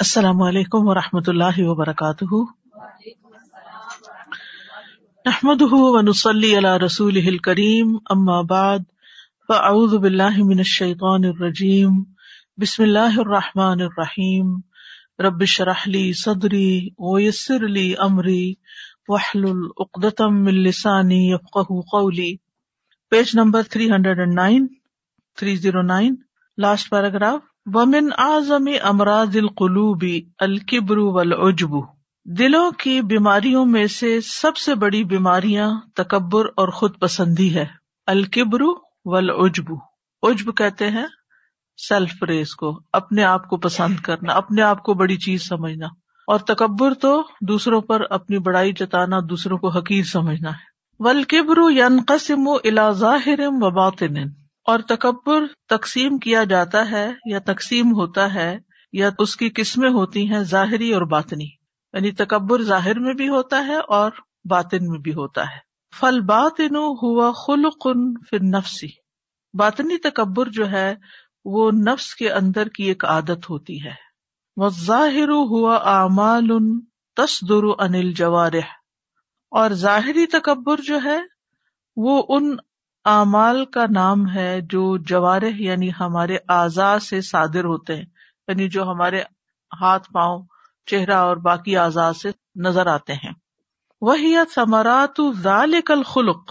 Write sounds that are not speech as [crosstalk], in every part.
السلام علیکم و رحمۃ اللہ وبرکاتہ۔ احمد ونسلی علی رسول کریم اما بعد، فاعوذ باللہ من الشیطان الرجیم، بسم اللہ الرحمٰن الرحیم۔ ربش رحلی صدری ویسر علی عمری وحل العقدم السانی یفقہ قولی۔ پیج نمبر 309 309 لاسٹ پیراگراف ومن اعظم امراض القلوب الکبر والعجب۔ دلوں کی بیماریوں میں سے سب سے بڑی بیماریاں تکبر اور خود پسندی ہے۔ الکبر والعجب۔ عجب کہتے ہیں سیلف پریز کو، اپنے آپ کو پسند کرنا، اپنے آپ کو بڑی چیز سمجھنا۔ اور تکبر تو دوسروں پر اپنی بڑائی جتانا، دوسروں کو حقیر سمجھنا ہے۔ ولکبر ینقسم الى ظاہر و باطن۔ اور تکبر تقسیم کیا جاتا ہے یا تقسیم ہوتا ہے یا اس کی قسمیں ہوتی ہیں ظاہری اور باطنی یعنی تکبر ظاہر میں بھی ہوتا ہے اور باطن میں بھی ہوتا ہے۔ فل باطن ہوا خلق فر نفسی باطنی تکبر جو ہے وہ نفس کے اندر کی ایک عادت ہوتی ہے۔ وہ ظاہر ہوا اعمال تصدر انل جوارح اور ظاہری تکبر جو ہے وہ ان اعمال کا نام ہے جو جوارح یعنی ہمارے اعضاء سے صادر ہوتے ہیں یعنی جو ہمارے ہاتھ، پاؤں، چہرہ اور باقی اعضاء سے نظر آتے ہیں۔ وہی ثمرات کل خلق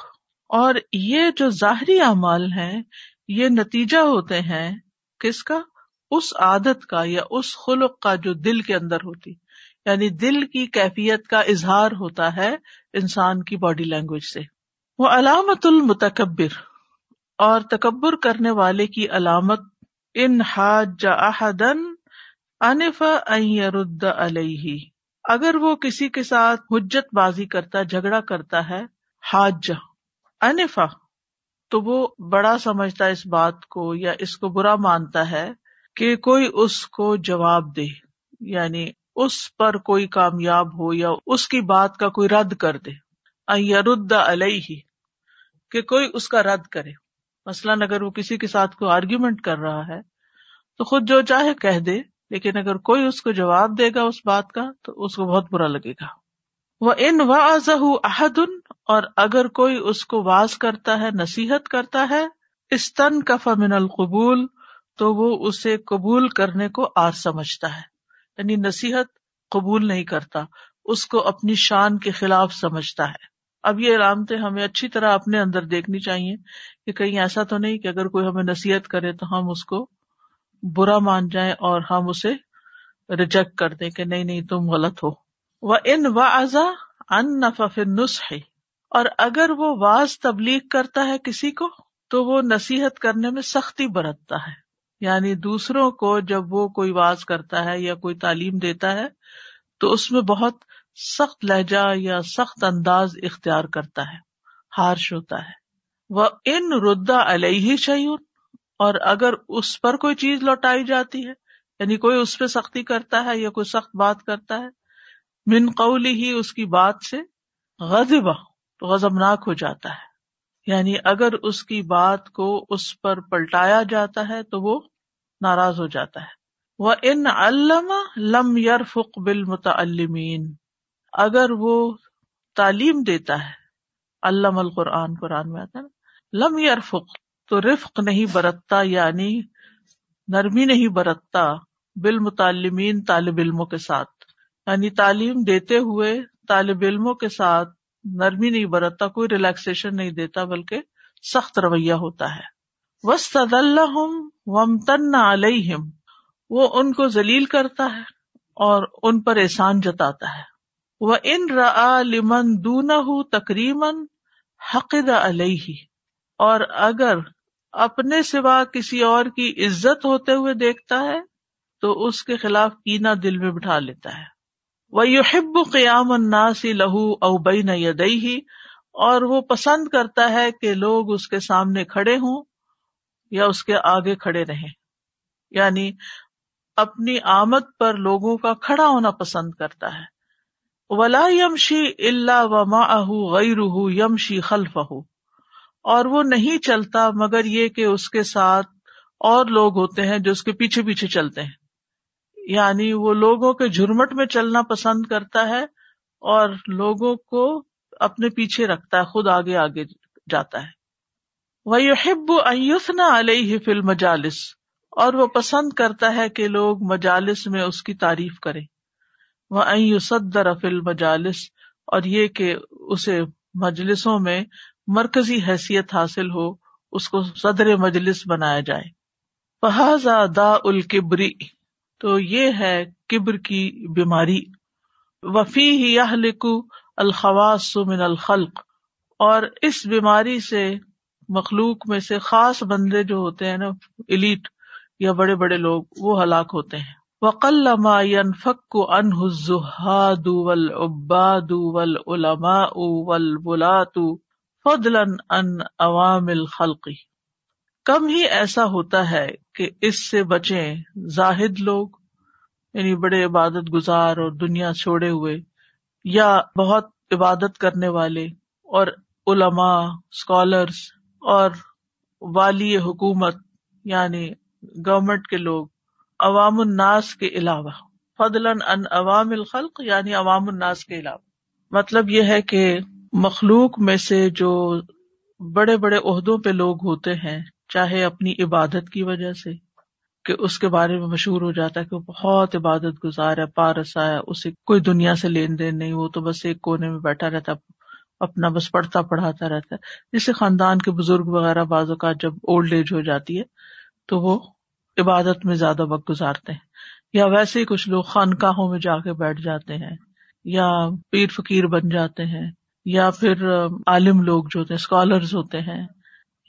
اور یہ جو ظاہری اعمال ہیں، یہ نتیجہ ہوتے ہیں کس کا؟ اس عادت کا یا اس خلق کا جو دل کے اندر ہوتی۔ یعنی دل کی کیفیت کا اظہار ہوتا ہے انسان کی باڈی لینگویج سے۔ وہ علامت المتکبر اور تکبر کرنے والے کی علامت ان حاج احدن انف رد علیہ۔ اگر وہ کسی کے ساتھ حجت بازی کرتا، جھگڑا کرتا ہے، حاج انفا تو وہ بڑا سمجھتا ہے اس بات کو یا اس کو برا مانتا ہے کہ کوئی اس کو جواب دے یعنی اس پر کوئی کامیاب ہو یا اس کی بات کا کوئی رد کر دے۔ رد علیہ۔ کہ کوئی اس کا رد کرے۔ مثلاً اگر وہ کسی کے ساتھ کوئی آرگیومنٹ کر رہا ہے، تو خود جو چاہے کہہ دے، لیکن اگر کوئی اس کو جواب دے گا اس بات کا، تو اس کو بہت برا لگے گا۔ وہ ان واضح احدن اور اگر کوئی اس کو واز کرتا ہے، نصیحت کرتا ہے استن کا فمن القبول، تو وہ اسے قبول کرنے کو آر سمجھتا ہے۔ یعنی نصیحت قبول نہیں کرتا، اس کو اپنی شان کے خلاف سمجھتا ہے۔ اب یہ علامتیں ہمیں اچھی طرح اپنے اندر دیکھنی چاہیے کہ کہیں ایسا تو نہیں کہ اگر کوئی ہمیں نصیحت کرے تو ہم اس کو برا مان جائیں اور ہم اسے ریجیکٹ کر دیں کہ نہیں نہیں، تم غلط ہو۔ وہ ان وزا ان نفف ہے اور اگر وہ واز تبلیغ کرتا ہے کسی کو، تو وہ نصیحت کرنے میں سختی برتتا ہے۔ یعنی دوسروں کو جب وہ کوئی واز کرتا ہے یا کوئی تعلیم دیتا ہے، تو اس میں بہت سخت لہجہ یا سخت انداز اختیار کرتا ہے ہارش ہوتا ہے۔ وہ ان ردا علیہ شعیون اور اگر اس پر کوئی چیز لوٹائی جاتی ہے یعنی کوئی اس پہ سختی کرتا ہے یا کوئی سخت بات کرتا ہے، من قولی ہی اس کی بات سے غزبا تو غزمناک ہو جاتا ہے۔ یعنی اگر اس کی بات کو اس پر پلٹایا جاتا ہے تو وہ ناراض ہو جاتا ہے۔ وہ ان علامہ لم یار فک بل اگر وہ تعلیم دیتا ہے علام القرآن، قرآن میں آتا ہے لم یرفق، تو رفق نہیں برتتا یعنی نرمی نہیں برتتا بالمتعلمین طالب علموں کے ساتھ۔ یعنی تعلیم دیتے ہوئے طالب علموں کے ساتھ نرمی نہیں برتتا، کوئی ریلیکسیشن نہیں دیتا، بلکہ سخت رویہ ہوتا ہے۔ وسط اللہ ومتن علیہم وہ ان کو ذلیل کرتا ہے اور ان پر احسان جتاتا ہے۔ وہ ان رمن دون تقریمن حقد علیہ اور اگر اپنے سوا کسی اور کی عزت ہوتے ہوئے دیکھتا ہے، تو اس کے خلاف کینا دل میں بٹھا لیتا ہے۔ وہ یحب قیام الناس لہو او بین یدئی اور وہ پسند کرتا ہے کہ لوگ اس کے سامنے کھڑے ہوں یا اس کے آگے کھڑے رہیں۔ یعنی اپنی آمد پر لوگوں کا کھڑا ہونا پسند کرتا ہے۔ ولا یمشی اللہ وما غیر یمشی خلف اور وہ نہیں چلتا مگر یہ کہ اس کے ساتھ اور لوگ ہوتے ہیں جو اس کے پیچھے پیچھے چلتے ہیں۔ یعنی وہ لوگوں کے جھرمٹ میں چلنا پسند کرتا ہے اور لوگوں کو اپنے پیچھے رکھتا ہے، خود آگے آگے جاتا ہے۔ وہ ہب ایوسنا علیہ فل مجالس اور وہ پسند کرتا ہے کہ لوگ مجالس میں اس کی تعریف کرے وہ صدر مجالس اور یہ کہ اسے مجلسوں میں مرکزی حیثیت حاصل ہو، اس کو صدر مجلس بنایا جائے۔ فہذا دا الکبری تو یہ ہے کبر کی بیماری۔ وفی ہی الخواس من الخلق، اور اس بیماری سے مخلوق میں سے خاص بندے جو ہوتے ہیں نا الیٹ یا بڑے بڑے لوگ، وہ ہلاک ہوتے ہیں۔ وقل ما ينفك عنه الزهاد والعباد والعلماء والبلات فضلا عن عوام الخلق۔ کم ہی ایسا ہوتا ہے کہ اس سے بچیں زاہد لوگ یعنی بڑے عبادت گزار اور دنیا چھوڑے ہوئے، یا بہت عبادت کرنے والے اور علماء اسکالرس اور والی حکومت یعنی گورمنٹ کے لوگ۔ عوام الناس کے علاوہ۔ فضل ان عوام الخلق یعنی عوام الناس کے علاوہ۔ مطلب یہ ہے کہ مخلوق میں سے جو بڑے بڑے عہدوں پہ لوگ ہوتے ہیں، چاہے اپنی عبادت کی وجہ سے، کہ اس کے بارے میں مشہور ہو جاتا ہے کہ وہ بہت عبادت گزار ہے، پارس آیا، اسے کوئی دنیا سے لین دین نہیں، وہ تو بس ایک کونے میں بیٹھا رہتا اپنا بس پڑھتا پڑھاتا رہتا ہے۔ جسے خاندان کے بزرگ وغیرہ، بعض اوقات جب اولڈ ایج ہو جاتی ہے، تو وہ عبادت میں زیادہ وقت گزارتے ہیں۔ یا ویسے ہی کچھ لوگ خانقاہوں میں جا کے بیٹھ جاتے ہیں، یا پیر فقیر بن جاتے ہیں، یا پھر عالم لوگ جو ہوتے ہیں اسکالرز ہوتے ہیں،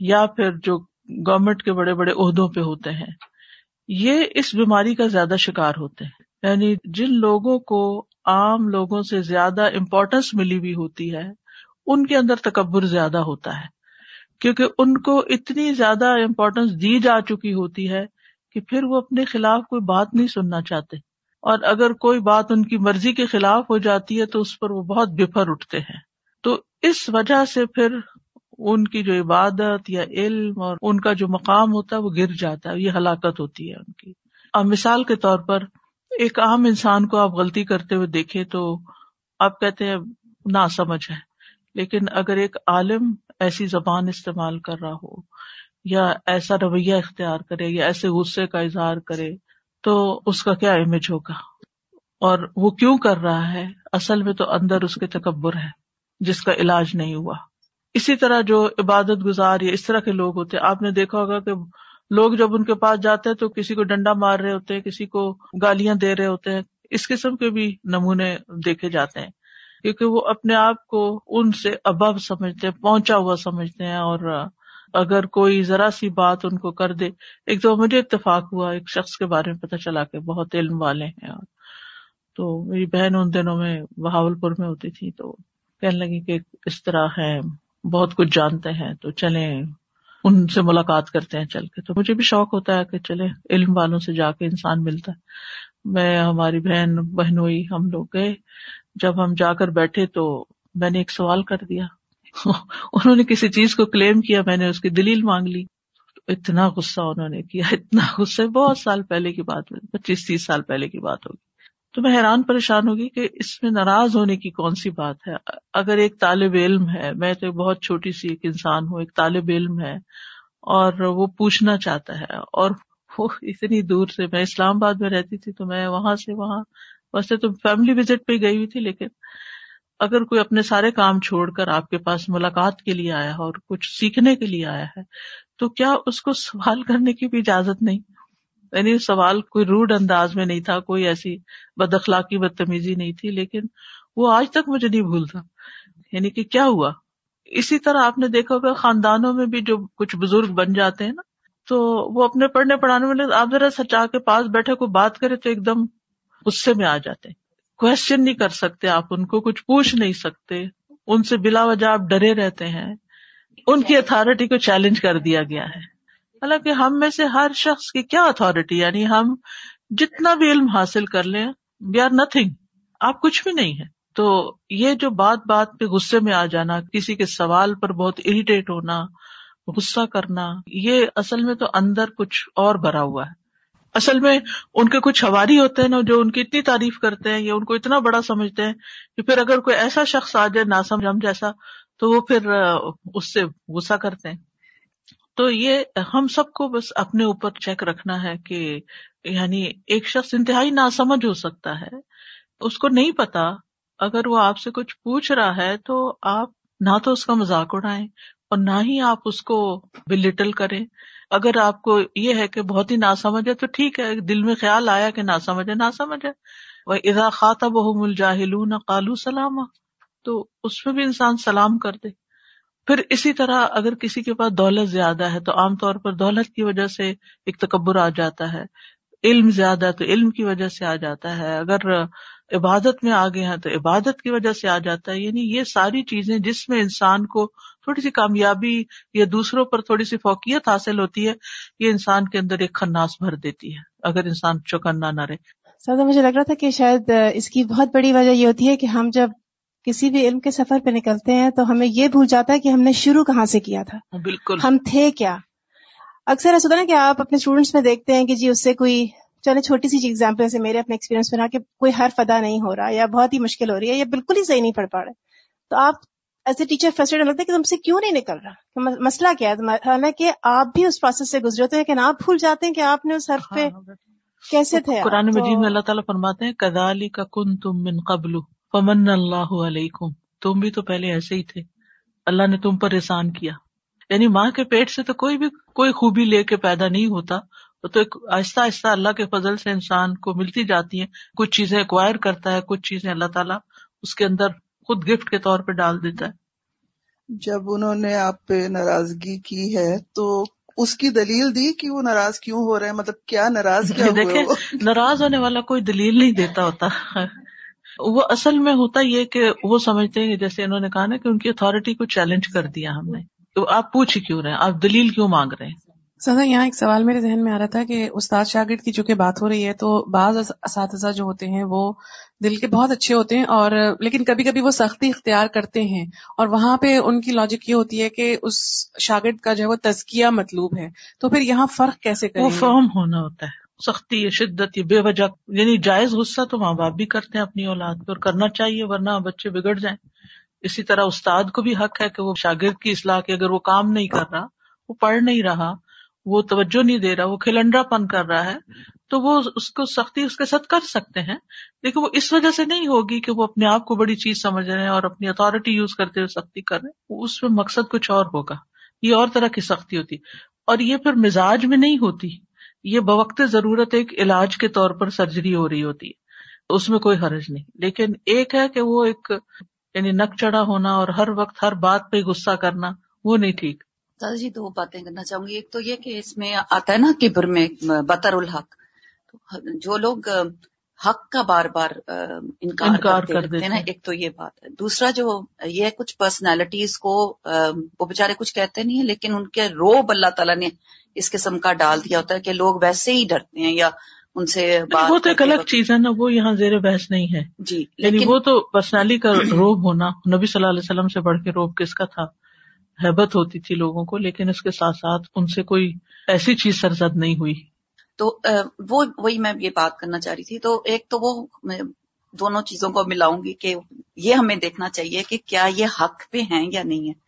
یا پھر جو گورمنٹ کے بڑے بڑے عہدوں پہ ہوتے ہیں۔ یہ اس بیماری کا زیادہ شکار ہوتے ہیں۔ یعنی جن لوگوں کو عام لوگوں سے زیادہ امپورٹینس ملی ہوئی ہوتی ہے، ان کے اندر تکبر زیادہ ہوتا ہے۔ کیونکہ ان کو اتنی زیادہ امپورٹینس دی جا چکی ہوتی ہے کہ پھر وہ اپنے خلاف کوئی بات نہیں سننا چاہتے اور اگر کوئی بات ان کی مرضی کے خلاف ہو جاتی ہے تو اس پر وہ بہت بفر اٹھتے ہیں۔ تو اس وجہ سے پھر ان کی جو عبادت یا علم اور ان کا جو مقام ہوتا ہے وہ گر جاتا ہے، یہ ہلاکت ہوتی ہے ان کی۔ اب مثال کے طور پر ایک عام انسان کو آپ غلطی کرتے ہوئے دیکھے تو آپ کہتے ہیں نا سمجھ ہے، لیکن اگر ایک عالم ایسی زبان استعمال کر رہا ہو یا ایسا رویہ اختیار کرے یا ایسے غصے کا اظہار کرے تو اس کا کیا امیج ہوگا؟ اور وہ کیوں کر رہا ہے؟ اصل میں تو اندر اس کے تکبر ہے، جس کا علاج نہیں ہوا۔ اسی طرح جو عبادت گزار یا اس طرح کے لوگ ہوتے، آپ نے دیکھا ہوگا کہ لوگ جب ان کے پاس جاتے ہیں تو کسی کو ڈنڈا مار رہے ہوتے ہیں، کسی کو گالیاں دے رہے ہوتے ہیں۔ اس قسم کے بھی نمونے دیکھے جاتے ہیں، کیونکہ وہ اپنے آپ کو ان سے ابب سمجھتے ہیں، پہنچا ہوا سمجھتے ہیں اور اگر کوئی ذرا سی بات ان کو کر دے۔ ایک تو مجھے اتفاق ہوا، ایک شخص کے بارے میں پتا چلا کہ بہت علم والے ہیں اور۔ تو میری بہن ان دنوں میں بہاول پور میں ہوتی تھی، تو کہنے لگی کہ اس طرح ہے، بہت کچھ جانتے ہیں، تو چلیں، ان سے ملاقات کرتے ہیں چل کے۔ تو مجھے بھی شوق ہوتا ہے کہ چلے علم والوں سے جا کے انسان ملتا ہے۔ میں، ہماری بہن بہنوئی ہم لوگ گئے۔ جب ہم جا کر بیٹھے تو میں نے ایک سوال کر دیا۔ [laughs] انہوں نے کسی چیز کو کلیم کیا، میں نے اس کی دلیل مانگ لی۔ اتنا غصہ انہوں نے کیا، اتنا غصہ۔ بہت سال پہلے کی بات پچیس تیس سال پہلے کی بات ہوگی۔ تو میں حیران پریشان ہوگی کہ اس میں ناراض ہونے کی کون سی بات ہے؟ اگر ایک طالب علم ہے، میں تو بہت چھوٹی سی ایک انسان ہوں، ایک طالب علم ہے، اور وہ پوچھنا چاہتا ہے، اور وہ اتنی دور سے، میں اسلام آباد میں رہتی تھی تو میں وہاں سے وہاں، ویسے تو فیملی وزٹ پہ گئی ہوئی تھی، لیکن اگر کوئی اپنے سارے کام چھوڑ کر آپ کے پاس ملاقات کے لیے آیا ہے اور کچھ سیکھنے کے لیے آیا ہے، تو کیا اس کو سوال کرنے کی بھی اجازت نہیں؟ یعنی سوال کوئی روڈ انداز میں نہیں تھا، کوئی ایسی بد اخلاقی بدتمیزی نہیں تھی، لیکن وہ آج تک مجھے نہیں بھولتا یعنی کہ کیا ہوا؟ اسی طرح آپ نے دیکھا ہوگا خاندانوں میں بھی جو کچھ بزرگ بن جاتے ہیں نا، تو وہ اپنے پڑھنے پڑھانے والے آپ ذرا سچا کے پاس بیٹھے، کوئی بات کرے تو ایک دم غصے میں آ جاتے ہیں۔ کوشچن نہیں کر سکتے، آپ ان کو کچھ پوچھ نہیں سکتے۔ ان سے بلا وجہ آپ ڈرے رہتے ہیں۔ ان کی اتارٹی کو چیلنج کر دیا گیا ہے۔ حالانکہ ہم میں سے ہر شخص کی کیا اتارٹی یعنی ہم جتنا بھی علم حاصل کر لیں وی آر نتھنگ آپ کچھ بھی نہیں ہے تو یہ جو بات بات پہ غصے میں آ جانا، کسی کے سوال پر بہت اریٹیٹ ہونا، غصہ کرنا، یہ اصل میں تو اندر کچھ اور بھرا ہوا ہے۔ اصل میں ان کے کچھ ہواری ہوتے ہیں نا، جو ان کی اتنی تعریف کرتے ہیں یا ان کو اتنا بڑا سمجھتے ہیں کہ پھر اگر کوئی ایسا شخص آ جائے نہ جیسا، تو وہ پھر اس سے غصہ کرتے ہیں۔ تو یہ ہم سب کو بس اپنے اوپر چیک رکھنا ہے کہ یعنی ایک شخص انتہائی ناسمجھ ہو سکتا ہے۔ اس کو نہیں پتا، اگر وہ آپ سے کچھ پوچھ رہا ہے تو آپ نہ تو اس کا مذاق اڑائیں اور نہ ہی آپ اس کو بلٹل کریں۔ اگر آپ کو یہ ہے کہ بہت ہی نہ سمجھ ہے تو ٹھیک ہے، دل میں خیال آیا کہ نہ سمجھے نہ سمجھے وہ ادا خاطہ بہ الجاہل کالو سلام تو اس میں بھی انسان سلام کر دے۔ پھر اسی طرح اگر کسی کے پاس دولت زیادہ ہے تو عام طور پر دولت کی وجہ سے ایک تکبر آ جاتا ہے۔ علم زیادہ تو علم کی وجہ سے آ جاتا ہے۔ اگر عبادت میں آگے ہیں تو عبادت کی وجہ سے آ جاتا ہے۔ یعنی یہ ساری چیزیں جس میں انسان کو تھوڑی سی کامیابی یا دوسروں پر تھوڑی سی فوقیت حاصل ہوتی ہے یہ انسان کے اندر ایک خناس بھر دیتی ہے اگر انسان چوکنا نہ رہے۔ سادہ مجھے لگ رہا تھا کہ شاید اس کی بہت بڑی وجہ یہ ہوتی ہے کہ ہم جب کسی بھی علم کے سفر پہ نکلتے ہیں تو ہمیں یہ بھول جاتا ہے کہ ہم نے شروع کہاں سے کیا تھا۔ بالکل۔ ہم تھے کیا؟ اکثر ایسا ہوتا نا کہ آپ اپنے اسٹوڈینٹس میں دیکھتے ہیں کہ جی اس سے کوئی چلے چھوٹی سی ایگزامپل جیسے میرے اپنے ایکسپیرینس میں رہا کہ کوئی حرف ادا نہیں ہو رہا یا بہت ہی مشکل ہو رہی ہے یا بالکل ہی صحیح نہیں پڑھ پا رہے۔ تو آپ ایز اے ٹیچر فرسٹریٹ لگتا ہے کہ تم سے کیوں نہیں نکل رہا؟ مسئلہ کیا ہے؟ حالانکہ آپ بھی اس پروسیس سے گزرے ہوتے ہیں کہ آپ بھول جاتے ہیں کہ آپ نے اس حرف پہ ہاں، کیسے تھے قرآن مجید میں اللہ تعالیٰ فرماتے ہیں کدالی کا کن تم من قبل فمن اللہ علیکم. تم بھی تو پہلے ایسے ہی تھے۔ اللہ نے تم پر احسان کیا۔ یعنی ماں کے پیٹ سے تو کوئی بھی کوئی خوبی لے کے پیدا نہیں ہوتا۔ تو ایک آہستہ آہستہ اللہ کے فضل سے انسان کو ملتی جاتی ہیں۔ کچھ چیزیں ایکوائر کرتا ہے کچھ چیزیں اللہ تعالیٰ اس کے اندر خود گفٹ کے طور پہ ڈال دیتا ہے۔ جب انہوں نے آپ پہ ناراضگی کی ہے تو اس کی دلیل دی کہ وہ ناراض کیوں ہو رہے ہیں؟ مطلب کیا ناراض کیا دیکھیں ناراض ہونے والا کوئی دلیل نہیں دیتا ہوتا۔ وہ اصل میں ہوتا یہ کہ وہ سمجھتے ہیں جیسے انہوں نے کہا نا کہ ان کی اتارٹی کو چیلنج کر دیا ہم نے۔ تو آپ پوچھ کیوں رہے ہیں؟ آپ دلیل کیوں مانگ رہے ہیں؟ سزا یہاں ایک سوال میرے ذہن میں آ رہا تھا کہ استاد شاگرد کی چونکہ بات ہو رہی ہے تو بعض اساتذہ جو ہوتے ہیں وہ دل کے بہت اچھے ہوتے ہیں اور لیکن کبھی کبھی وہ سختی اختیار کرتے ہیں اور وہاں پہ ان کی لاجک یہ ہوتی ہے کہ اس شاگرد کا جو ہے وہ تزکیہ مطلوب ہے۔ تو پھر یہاں فرق کیسے کریں وہ فارم ہونا ہوتا ہے۔ سختی یا شدت یا بے وجہ یعنی جائز غصہ تو ماں باپ بھی کرتے ہیں اپنی اولاد پہ اور کرنا چاہیے ورنہ بچے بگڑ جائیں۔ اسی طرح استاد کو بھی حق ہے کہ وہ شاگرد کی اصلاح کے اگر وہ کام نہیں کر رہا وہ پڑھ نہیں رہا وہ توجہ نہیں دے رہا، وہ کھلنڈرا پن کر رہا ہے، تو وہ اس کو سختی اس کے ساتھ کر سکتے ہیں۔ لیکن وہ اس وجہ سے نہیں ہوگی کہ وہ اپنے آپ کو بڑی چیز سمجھ رہے ہیں اور اپنی اتارٹی یوز کرتے ہوئے سختی کر رہے ہیں۔ اس میں مقصد کچھ اور ہوگا۔ یہ اور طرح کی سختی ہوتی۔ اور یہ پھر مزاج میں نہیں ہوتی۔ یہ بوقت ضرورت ایک علاج کے طور پر سرجری ہو رہی ہوتی۔ ہے اس میں کوئی حرج نہیں۔ لیکن ایک ہے کہ وہ ایک یعنی نک چڑھا ہونا اور ہر وقت ہر بات پہ غصہ کرنا، وہ نہیں ٹھیک۔ دادا جی دو باتیں کرنا چاہوں گی۔ ایک تو یہ کہ اس میں آتا ہے نا کبر میں بطر الحق۔ جو لوگ حق کا بار بار انکار کر دیتے ہیں نا ایک تو یہ بات ہے۔ دوسرا جو یہ کچھ پرسنالٹیز کو وہ بےچارے کچھ کہتے نہیں ہیں لیکن ان کے روب اللہ تعالیٰ نے اس قسم کا ڈال دیا ہوتا ہے کہ لوگ ویسے ہی ڈرتے ہیں یا ان سے بات وہ تو ایک الگ چیز ہے نا وہ یہاں زیر بحث نہیں ہے۔ جی یعنی وہ تو پرسنالٹی کا روب ہونا نبی صلی اللہ علیہ وسلم سے بڑھ کے روب کس کا تھا؟ حبت ہوتی تھی لوگوں کو، لیکن اس کے ساتھ ساتھ ان سے کوئی ایسی چیز سرزد نہیں ہوئی۔ تو وہ، وہی میں یہ بات کرنا چاہ رہی تھی۔ تو ایک تو وہ دونوں چیزوں کو ملاؤں گی کہ یہ ہمیں دیکھنا چاہیے کہ کیا یہ حق پہ ہیں یا نہیں ہے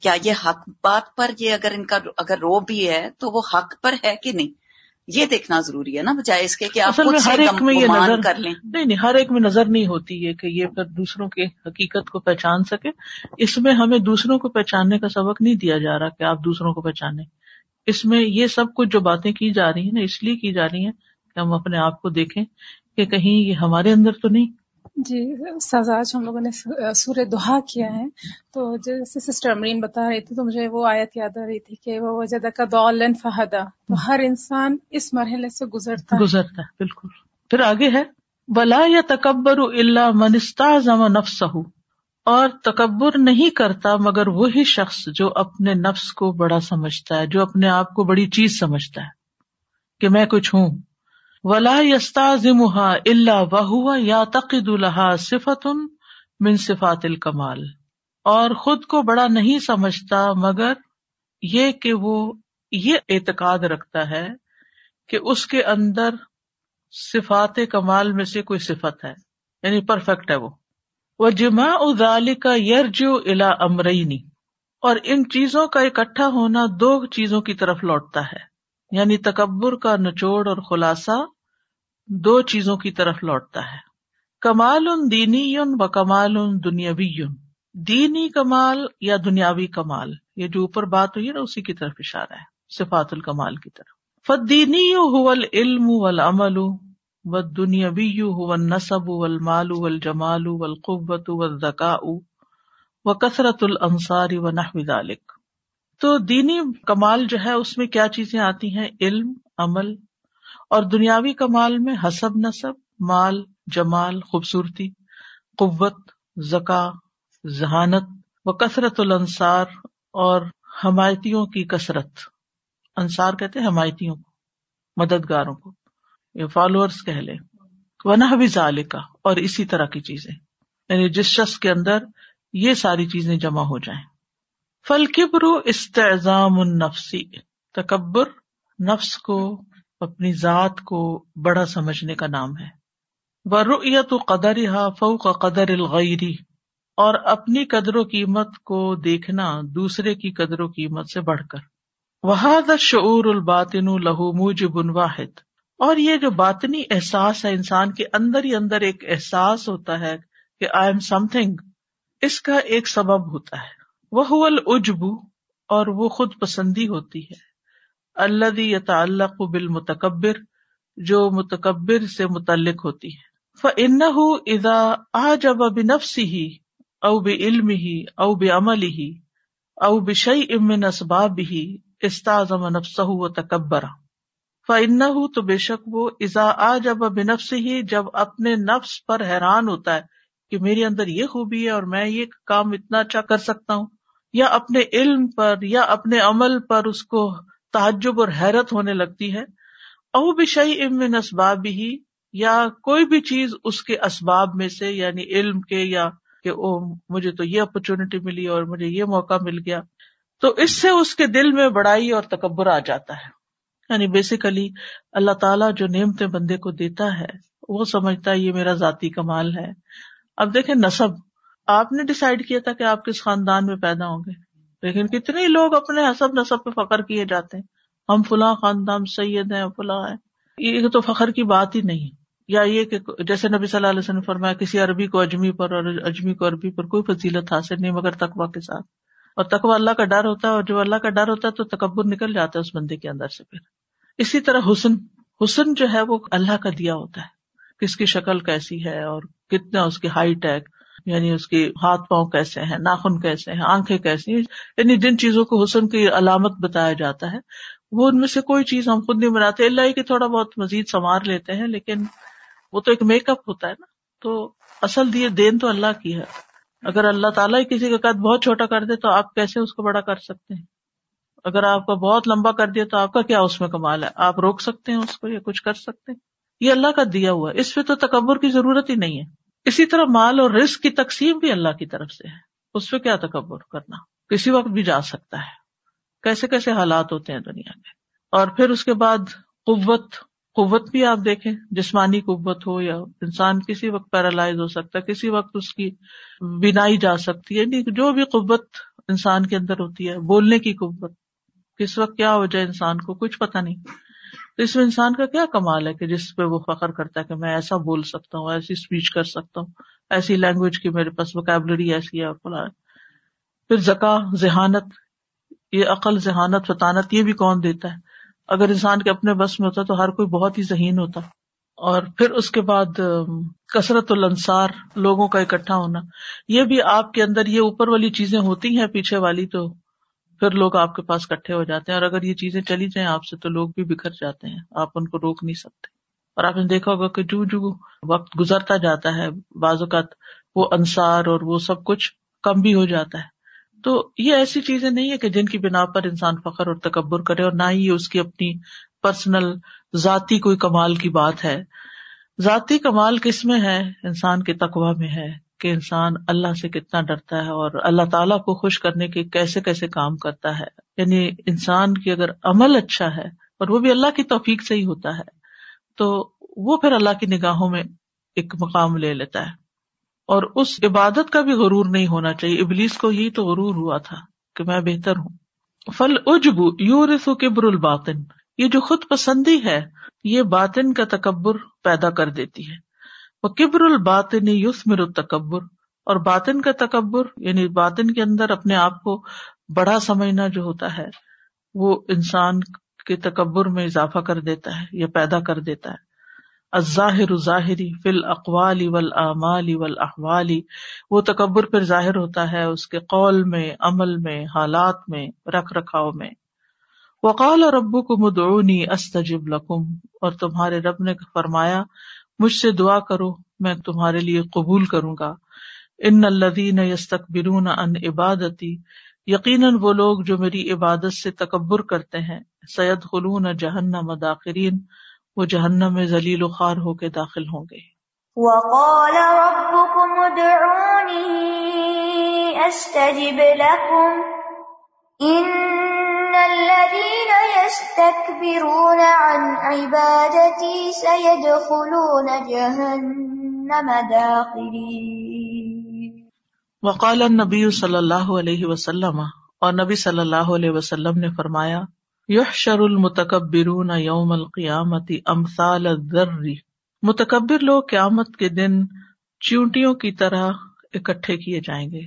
کیا یہ حق بات پر یہ اگر ان کا، اگر رو بھی ہے تو وہ حق پر ہے کہ نہیں؟ یہ دیکھنا ضروری ہے نا بجائے اس کے کہ آپ ہر ایک میں یہ نظر کر لیں۔ نہیں نہیں ہر ایک میں نظر نہیں ہوتی ہے کہ یہ پھر دوسروں کے حقیقت کو پہچان سکے۔ اس میں ہمیں دوسروں کو پہچاننے کا سبق نہیں دیا جا رہا کہ آپ دوسروں کو پہچانے اس میں یہ سب کچھ جو باتیں کی جا رہی ہیں نا اس لیے کی جا رہی ہیں کہ ہم اپنے آپ کو دیکھیں کہ کہیں یہ ہمارے اندر تو نہیں جی سزاج ہم لوگوں نے سورہ دہا کیا ہے۔ تو جیسے سسٹر امرین بتا رہی تھی تو مجھے وہ آیت یاد آ رہی تھی کہ وہ وجہ کا دولن فہدا۔ تو ہر انسان اس مرحلے سے گزرتا گزرتا ہے، بالکل۔ پھر آگے ہے بلا یا تکبر اللہ منستا زم نفس اور تکبر نہیں کرتا مگر وہی شخص جو اپنے نفس کو بڑا سمجھتا ہے، جو اپنے آپ کو بڑی چیز سمجھتا ہے کہ میں کچھ ہوں۔ ولا یستا ذمحا اللہ بہو یا تقد الحا صفت من صفات الکمال۔ اور خود کو بڑا نہیں سمجھتا، مگر یہ کہ وہ یہ اعتقاد رکھتا ہے کہ اس کے اندر صفات کمال میں سے کوئی صفت ہے یعنی پرفیکٹ ہے وہ۔ وہ جمع ادال کا یرجو الا امرینی اور ان چیزوں کا اکٹھا ہونا دو چیزوں کی طرف لوٹتا ہے۔ یعنی تکبر کا نچوڑ اور خلاصہ دو چیزوں کی طرف لوٹتا ہے۔ کمال ان دینی و کمال ان دنیاوی دینی کمال یا دنیاوی کمال؟ یہ جو اوپر بات ہوئی نا، اسی کی طرف اشارہ ہے، صفات الکمال کی طرف۔ فدینی علم ول و دنیاوی نصب ول مالو ول جمال ول قوت و زکا و کثرت الانصار و نحو تو دینی کمال جو ہے اس میں کیا چیزیں آتی ہیں؟ علم، عمل، اور دنیاوی کمال میں حسب نصب مال، جمال، خوبصورتی، قوت، زکا، ذہانت، و کثرت الانصار، اور حمایتیوں کی کثرت۔ انصار کہتے ہیں حمایتیوں کو، مددگاروں کو، یا فالوورس کہہ لیں۔ ونہ بھی کا اور اسی طرح کی چیزیں۔ یعنی جس شخص کے اندر یہ ساری چیزیں جمع ہو جائیں۔ فل کبرو استعظام النفسی تکبر نفس کو، اپنی ذات کو بڑا سمجھنے کا نام ہے۔ ورت قدر فوق قدر الغیری اور اپنی قدر و قیمت کو دیکھنا دوسرے کی قدر و قیمت سے بڑھ کر۔ وہاد شعور الباطن لہو موجب واحد، اور یہ جو باطنی احساس ہے، انسان کے اندر ہی اندر ایک احساس ہوتا ہے کہ آئی ایم سم تھنگ اس کا ایک سبب ہوتا ہے۔ وہ العجب اور وہ خود پسندی ہوتی ہے۔ اللہ یتعلق بالمتکبر جو متکبر سے متعلق ہوتی ہے۔ فَإِنَّهُ إِذَا أَعْجَبَ بِنَفْسِهِ او بے علم ہی او بے عمل ہی او بشئی امن اسباب ہی استاذم نفسہ و تکبر فن تو بے شک وہ ازا آ جب بنفس ہی جب اپنے نفس پر حیران ہوتا ہے کہ میرے اندر یہ خوبی ہے اور میں یہ کام اتنا اچھا کر سکتا ہوں یا اپنے علم پر یا اپنے عمل پر اس کو تعجب اور حیرت ہونے لگتی ہے۔ او بشئی امن اسباب ہی یا کوئی بھی چیز اس کے اسباب میں سے یعنی علم کے یا کہ او مجھے تو یہ اپرچونٹی ملی اور مجھے یہ موقع مل گیا۔ تو اس سے اس کے دل میں بڑائی اور تکبر آ جاتا ہے۔ یعنی بیسیکلی اللہ تعالیٰ جو نعمتیں بندے کو دیتا ہے، وہ سمجھتا ہے یہ میرا ذاتی کمال ہے۔ اب دیکھیں نصب۔ آپ نے ڈسائڈ کیا تھا کہ آپ کس خاندان میں پیدا ہوں گے؟ لیکن کتنے لوگ اپنے حسب نصب پہ فخر کیے جاتے ہیں۔ ہم فلاں خاندان سید ہیں، فلاں ہیں۔ یہ تو فخر کی بات ہی نہیں۔ یا یہ کہ جیسے نبی صلی اللہ علیہ وسلم نے فرمایا، کسی عربی کو اجمی پر اور اجمی کو عربی پر کوئی فضیلت حاصل نہیں، مگر تقوا کے ساتھ۔ اور تقوا اللہ کا ڈر ہوتا ہے، اور جو اللہ کا ڈر ہوتا ہے تو تکبر نکل جاتا ہے اس بندے کے اندر سے پھر۔ اسی طرح حسن۔ حسن جو ہے وہ اللہ کا دیا ہوتا ہے۔ کس کی شکل کیسی ہے اور کتنا اس کی ہائٹ ہے یعنی اس کے ہاتھ پاؤں کیسے ہیں، ناخن کیسے ہیں، آنکھیں کیسی ہیں یعنی جن چیزوں کو حسن کی علامت بتایا جاتا ہے، وہ ان میں سے کوئی چیز ہم خود نہیں بناتے۔ اللہ کہ تھوڑا بہت مزید سنوار لیتے ہیں، لیکن وہ تو ایک میک اپ ہوتا ہے نا۔ تو اصل دیے دین تو اللہ کی ہے۔ اگر اللہ تعالیٰ ہی کسی کا قد بہت چھوٹا کر دے تو آپ کیسے اس کو بڑا کر سکتے ہیں؟ اگر آپ کا بہت لمبا کر دیا تو آپ کا کیا اس میں کمال ہے؟ آپ روک سکتے ہیں اس کو یا کچھ کر سکتے ہیں؟ یہ اللہ کا دیا ہوا ہے۔ اس پہ تو تکبر کی ضرورت ہی نہیں ہے۔ اسی طرح مال اور رسک کی تقسیم بھی اللہ کی طرف سے ہے۔ اس پہ کیا تکبر کرنا؟ کسی وقت بھی جا سکتا ہے۔ کیسے کیسے حالات ہوتے ہیں دنیا میں؟ اور پھر اس کے بعد قوت قوت بھی آپ دیکھیں، جسمانی قوت ہو یا انسان کسی وقت پیرالائز ہو سکتا ہے، کسی وقت اس کی بینائی جا سکتی ہے۔ یعنی جو بھی قوت انسان کے اندر ہوتی ہے، بولنے کی قوت۔ کس وقت کیا ہو جائے انسان کو؟ کچھ پتا نہیں۔ تو اس میں انسان کا کیا کمال ہے کہ جس پہ وہ فخر کرتا ہے کہ میں ایسا بول سکتا ہوں، ایسی اسپیچ کر سکتا ہوں، ایسی لینگویج کی میرے پاس وکیبلری ایسی ہے پھر زکا، ذہانت، یہ عقل، ذہانت، فطانت، یہ بھی کون دیتا ہے؟ اگر انسان کے اپنے بس میں ہوتا تو ہر کوئی بہت ہی ذہین ہوتا۔ اور پھر اس کے بعد کثرت الانصار، لوگوں کا اکٹھا ہونا۔ یہ بھی آپ کے اندر یہ اوپر والی چیزیں ہوتی ہیں، پیچھے والی تو پھر لوگ آپ کے پاس کٹھے ہو جاتے ہیں اور اگر یہ چیزیں چلی جائیں آپ سے تو لوگ بھی بکھر جاتے ہیں۔ آپ ان کو روک نہیں سکتے۔ اور آپ نے دیکھا ہوگا کہ جو جو وقت گزرتا جاتا ہے، بعض اوقات وہ انصار اور وہ سب کچھ کم بھی ہو جاتا ہے۔ تو یہ ایسی چیزیں نہیں ہے کہ جن کی بنا پر انسان فخر اور تکبر کرے اور نہ ہی اس کی اپنی پرسنل ذاتی کوئی کمال کی بات ہے۔ ذاتی کمال کس میں ہے؟ انسان کے تقوا میں ہے۔ کہ انسان اللہ سے کتنا ڈرتا ہے اور اللہ تعالیٰ کو خوش کرنے کے کیسے کیسے کام کرتا ہے۔ یعنی انسان کی اگر عمل اچھا ہے اور وہ بھی اللہ کی توفیق سے ہی ہوتا ہے، تو وہ پھر اللہ کی نگاہوں میں ایک مقام لے لیتا ہے۔ اور اس عبادت کا بھی غرور نہیں ہونا چاہیے۔ ابلیس کو یہی تو غرور ہوا تھا کہ میں بہتر ہوں۔ فل اجب یو رسو کبر الباطن۔ یہ جو خود پسندی ہے، یہ باطن کا تکبر پیدا کر دیتی ہے۔ وہ کبر الباطن یوس مر التکبر اور باطن کا تکبر یعنی باطن کے اندر اپنے آپ کو بڑا سمجھنا جو ہوتا ہے، وہ انسان کے تکبر میں اضافہ کر دیتا ہے یا پیدا کر دیتا ہے۔ الظاہر ظاہری فل اقوالی ول اعمالی ول احوالی وہ تکبر پھر ظاہر ہوتا ہے اس کے قول میں، عمل میں، حالات میں، رکھ رکھاؤ میں۔ وقال ربو کو مدعونی استجب لکم۔ اور تمہارے رب نے فرمایا مجھ سے دعا کرو، میں تمہارے لیے قبول کروں گا۔ ان الدین یستکبرون ان عبادتی، یقیناً وہ لوگ جو میری عبادت سے تکبر کرتے ہیں۔ سید خلون جہنم داخرین، وہ جہنم میں ذلیل و خوار ہو کے داخل ہوں گے۔ وقال ربكم ادعوني استجب لكم ان الذين يستكبرون عن عبادتي سيدخلون جهنم وقال النبی صلی اللہ علیہ وسلم، اور نبی صلی اللہ علیہ وسلم نے فرمایا، یحشر المتکبرون یوم القیامت امثال الذر۔ متکبر لوگ قیامت کے دن چیونٹیوں کی طرح اکٹھے کیے جائیں گے۔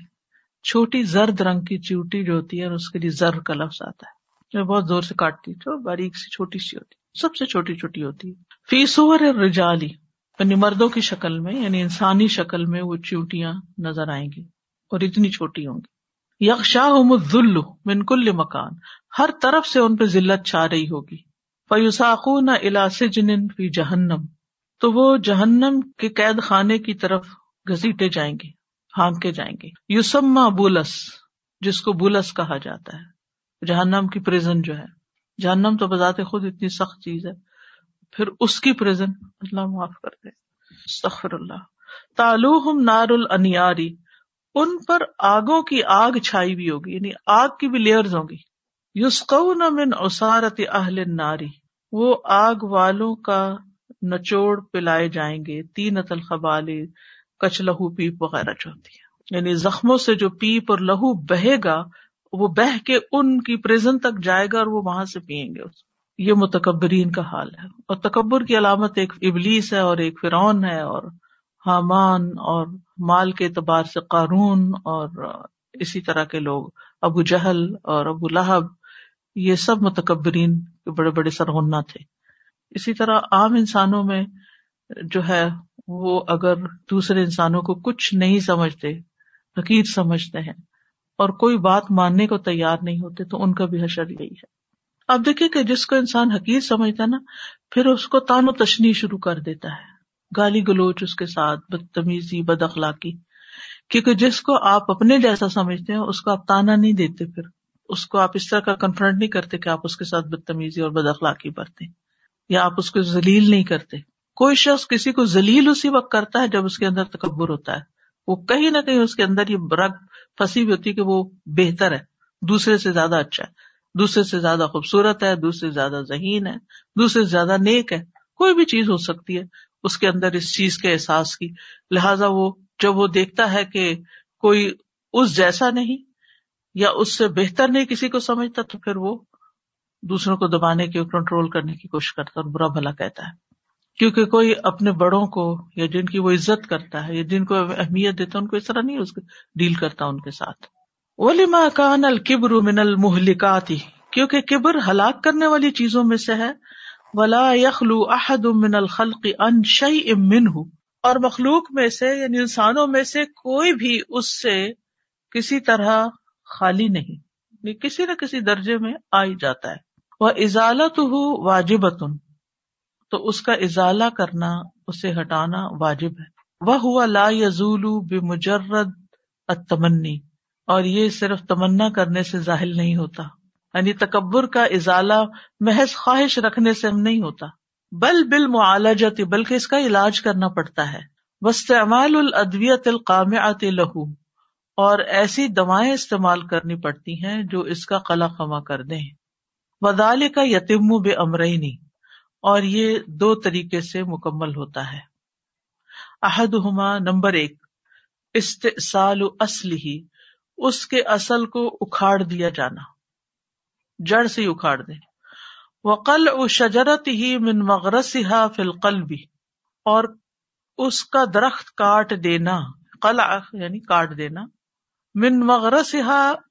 چھوٹی زرد رنگ کی چیوٹی جو ہوتی ہے اور اس کے لیے زر کا لفظ آتا ہے۔ جو بہت زور سے کاٹتی جو باریک سی چھوٹی سی ہوتی سب سے چھوٹی چھوٹی ہوتی ہے۔ فیسور رجالی یعنی مردوں کی شکل میں یعنی انسانی شکل میں وہ چیوٹیاں نظر آئیں گی اور اتنی چھوٹی ہوں گی۔ یکشاہ من منکل مکان، ہر طرف سے ان پہ ذلت چھا رہی ہوگی۔ فیوساخون جن فی جہنم، تو وہ جہنم کے قید خانے کی طرف گھسیٹے جائیں گے ہانک کے جائیں گے۔ یوسما بولس، جس کو بولس کہا جاتا ہے۔ جہنم کی پرزن جو ہے۔ جہنم تو بذات خود اتنی سخت چیز ہے۔ پھر اس کی پرزن اللہ معاف کر دے۔ سخر اللہ۔ تالو ہم نار النیاری ان پر آگوں کی آگ چھائی بھی ہوگی۔ یعنی آگ کی بھی لیئرز ہوں گی۔ یوسکون من اسارت اہل ناری وہ آگ والوں کا نچوڑ پلائے جائیں گے۔ تین الخبالی کچ لہو پیپ وغیرہ جو ہوتی ہے۔ یعنی زخموں سے جو پیپ اور لہو بہے گا وہ بہ کے ان کی پریزن تک جائے گا اور وہ وہاں سے پیئیں گے یہ متکبرین کا حال ہے۔ اور تکبر کی علامت ایک ابلیس ہے اور ایک فرعون ہے اور حامان اور مال کے اعتبار سے قارون اور اسی طرح کے لوگ۔ ابو جہل اور ابو لہب، یہ سب متکبرین کے بڑے بڑے سرغنا تھے۔ اسی طرح عام انسانوں میں جو ہے، وہ اگر دوسرے انسانوں کو کچھ نہیں سمجھتے حقیق سمجھتے ہیں اور کوئی بات ماننے کو تیار نہیں ہوتے تو ان کا بھی حشر یہی ہے۔ اب دیکھیے کہ جس کو انسان حقیق سمجھتا ہے نا، پھر اس کو تان و تشنی شروع کر دیتا ہے۔ گالی گلوچ اس کے ساتھ، بدتمیزی، بد اخلاقی۔ کیونکہ جس کو آپ اپنے جیسا سمجھتے ہیں، اس کو آپ تانا نہیں دیتے پھر۔ اس کو آپ اس طرح کا کنفرنٹ نہیں کرتے کہ آپ اس کے ساتھ بدتمیزی اور بد اخلاقی برتے۔ یا آپ اس کو ذلیل نہیں کرتے۔ کوئی شخص کسی کو ذلیل اسی وقت کرتا ہے جب اس کے اندر تکبر ہوتا ہے۔ وہ کہیں نہ کہیں اس کے اندر یہ رگ پھنسی ہوئی ہوتی ہے کہ وہ بہتر ہے، دوسرے سے زیادہ اچھا ہے، دوسرے سے زیادہ خوبصورت ہے، دوسرے سے زیادہ ذہین ہے، دوسرے سے زیادہ نیک ہے، کوئی بھی چیز ہو سکتی ہے اس کے اندر اس چیز کے احساس کی۔ لہذا وہ جب وہ دیکھتا ہے کہ کوئی اس جیسا نہیں یا اس سے بہتر نہیں کسی کو سمجھتا، تو پھر وہ دوسروں کو دبانے کی کنٹرول کرنے کی کوشش کرتا اور برا بھلا کہتا ہے۔ کیونکہ کوئی اپنے بڑوں کو یا جن کی وہ عزت کرتا ہے یا جن کو اہمیت دیتا ہے، ان کو اس طرح نہیں اس ڈیل کرتا ان کے ساتھ۔ ولیما کان الکبر من المحلکاتی کیونکہ کبر ہلاک کرنے والی چیزوں میں سے ہے۔ ولا یخلو احد من الخلق ان شیء منه۔ اور مخلوق میں سے یعنی انسانوں میں سے کوئی بھی اس سے کسی طرح خالی نہیں یعنی کسی نہ کسی درجے میں آ ہی جاتا ہے۔ وہ ازالت ہو واجبتن تو اس کا ازالہ کرنا، اسے ہٹانا واجب ہے۔ وہ ہوا لا یزول بے مجرد تمنی اور یہ صرف تمنا کرنے سے ظاہر نہیں ہوتا۔ یعنی تکبر کا ازالہ محض خواہش رکھنے سے ہم نہیں ہوتا۔ بل بل معالجت بلکہ اس کا علاج کرنا پڑتا ہے۔ وسطمال الادویت القام لہو اور ایسی دوائیں استعمال کرنی پڑتی ہیں جو اس کا قلع خما کر دیں۔ ودال کا یتیم بے امرینی اور یہ دو طریقے سے مکمل ہوتا ہے۔ عہد ہما نمبر ایک استحصال اصل ہی اس کے اصل کو اکھاڑ دیا جانا، جڑ سے اکھاڑ دے۔ وقل او شجرت ہی من مغرس فلقل بھی اور اس کا درخت کاٹ دینا، قلع یعنی کاٹ دینا، من مغرس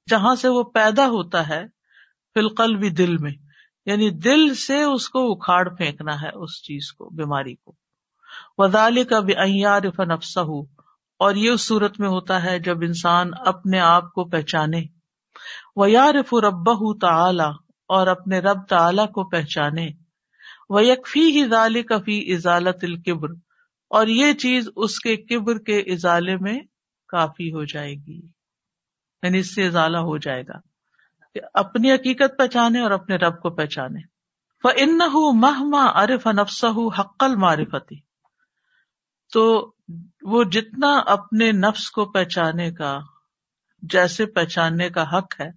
جہاں سے وہ پیدا ہوتا ہے فلقل بھی دل میں۔ یعنی دل سے اس کو اکھاڑ پھینکنا ہے، اس چیز کو، بیماری کو۔ وزال کا بھی فنفسا ہو اور یہ اس صورت میں ہوتا ہے جب انسان اپنے آپ کو پہچانے۔ وہ یارف ربا تعلی اور اپنے رب تعلی کو پہچانے۔ وہ یکفی ہی ظال کفی ازالت القبر اور یہ چیز اس کے کبر کے ازالے میں کافی ہو جائے گی۔ یعنی اس سے ازالہ ہو جائے گا۔ کہ اپنی حقیقت پہچانے اور اپنے رب کو پہچانے۔ ان مہما ارف نفس حقل معرفتی تو وہ جتنا اپنے نفس کو پہچانے کا، جیسے پہچاننے کا حق ہے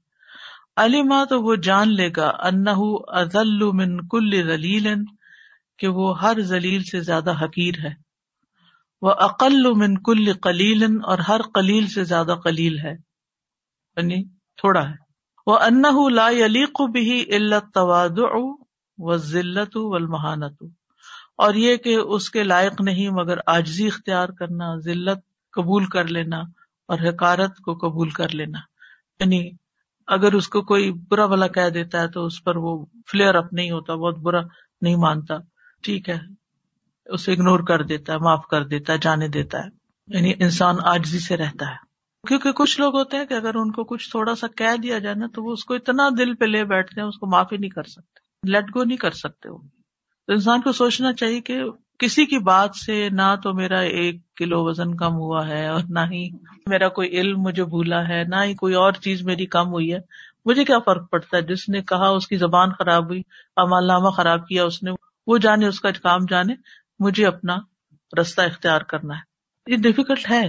علیما تو وہ جان لے گا ازل من کل ذلیل کہ وہ ہر ذلیل سے زیادہ حقیر ہے۔ وہ عقل من کل قلیل اور ہر قلیل سے زیادہ قلیل ہے۔ یعنی تھوڑا ہے۔ وہ انہ لا علیق بھی علت تواد و ذلت و المحانت اور یہ کہ اس کے لائق نہیں مگر آجزی اختیار کرنا، ذلت قبول کر لینا اور حکارت کو قبول کر لینا۔ یعنی اگر اس کو کوئی برا بلا کہہ دیتا ہے تو اس پر وہ فلیئر اپ نہیں ہوتا، بہت برا نہیں مانتا۔ ٹھیک ہے، اسے اگنور کر دیتا ہے، معاف کر دیتا ہے، جانے دیتا ہے۔ یعنی انسان آجزی سے رہتا ہے۔ کیونکہ کچھ لوگ ہوتے ہیں کہ اگر ان کو کچھ تھوڑا سا کہہ دیا جائے نا تو وہ اس کو اتنا دل پہ لے بیٹھتے ہیں، اس کو معافی نہیں کر سکتے لیٹ گو نہیں کر سکتے وہ۔ تو انسان کو سوچنا چاہیے کہ کسی کی بات سے نہ تو میرا ایک کلو وزن کم ہوا ہے اور نہ ہی میرا کوئی علم مجھے بھولا ہے، نہ ہی کوئی اور چیز میری کم ہوئی ہے۔ مجھے کیا فرق پڑتا ہے؟ جس نے کہا اس کی زبان خراب ہوئی امال نامہ خراب کیا اس نے، وہ جانے، اس کا کام جانے، مجھے اپنا رستہ اختیار کرنا ہے۔ یہ ڈفیکلٹ ہے۔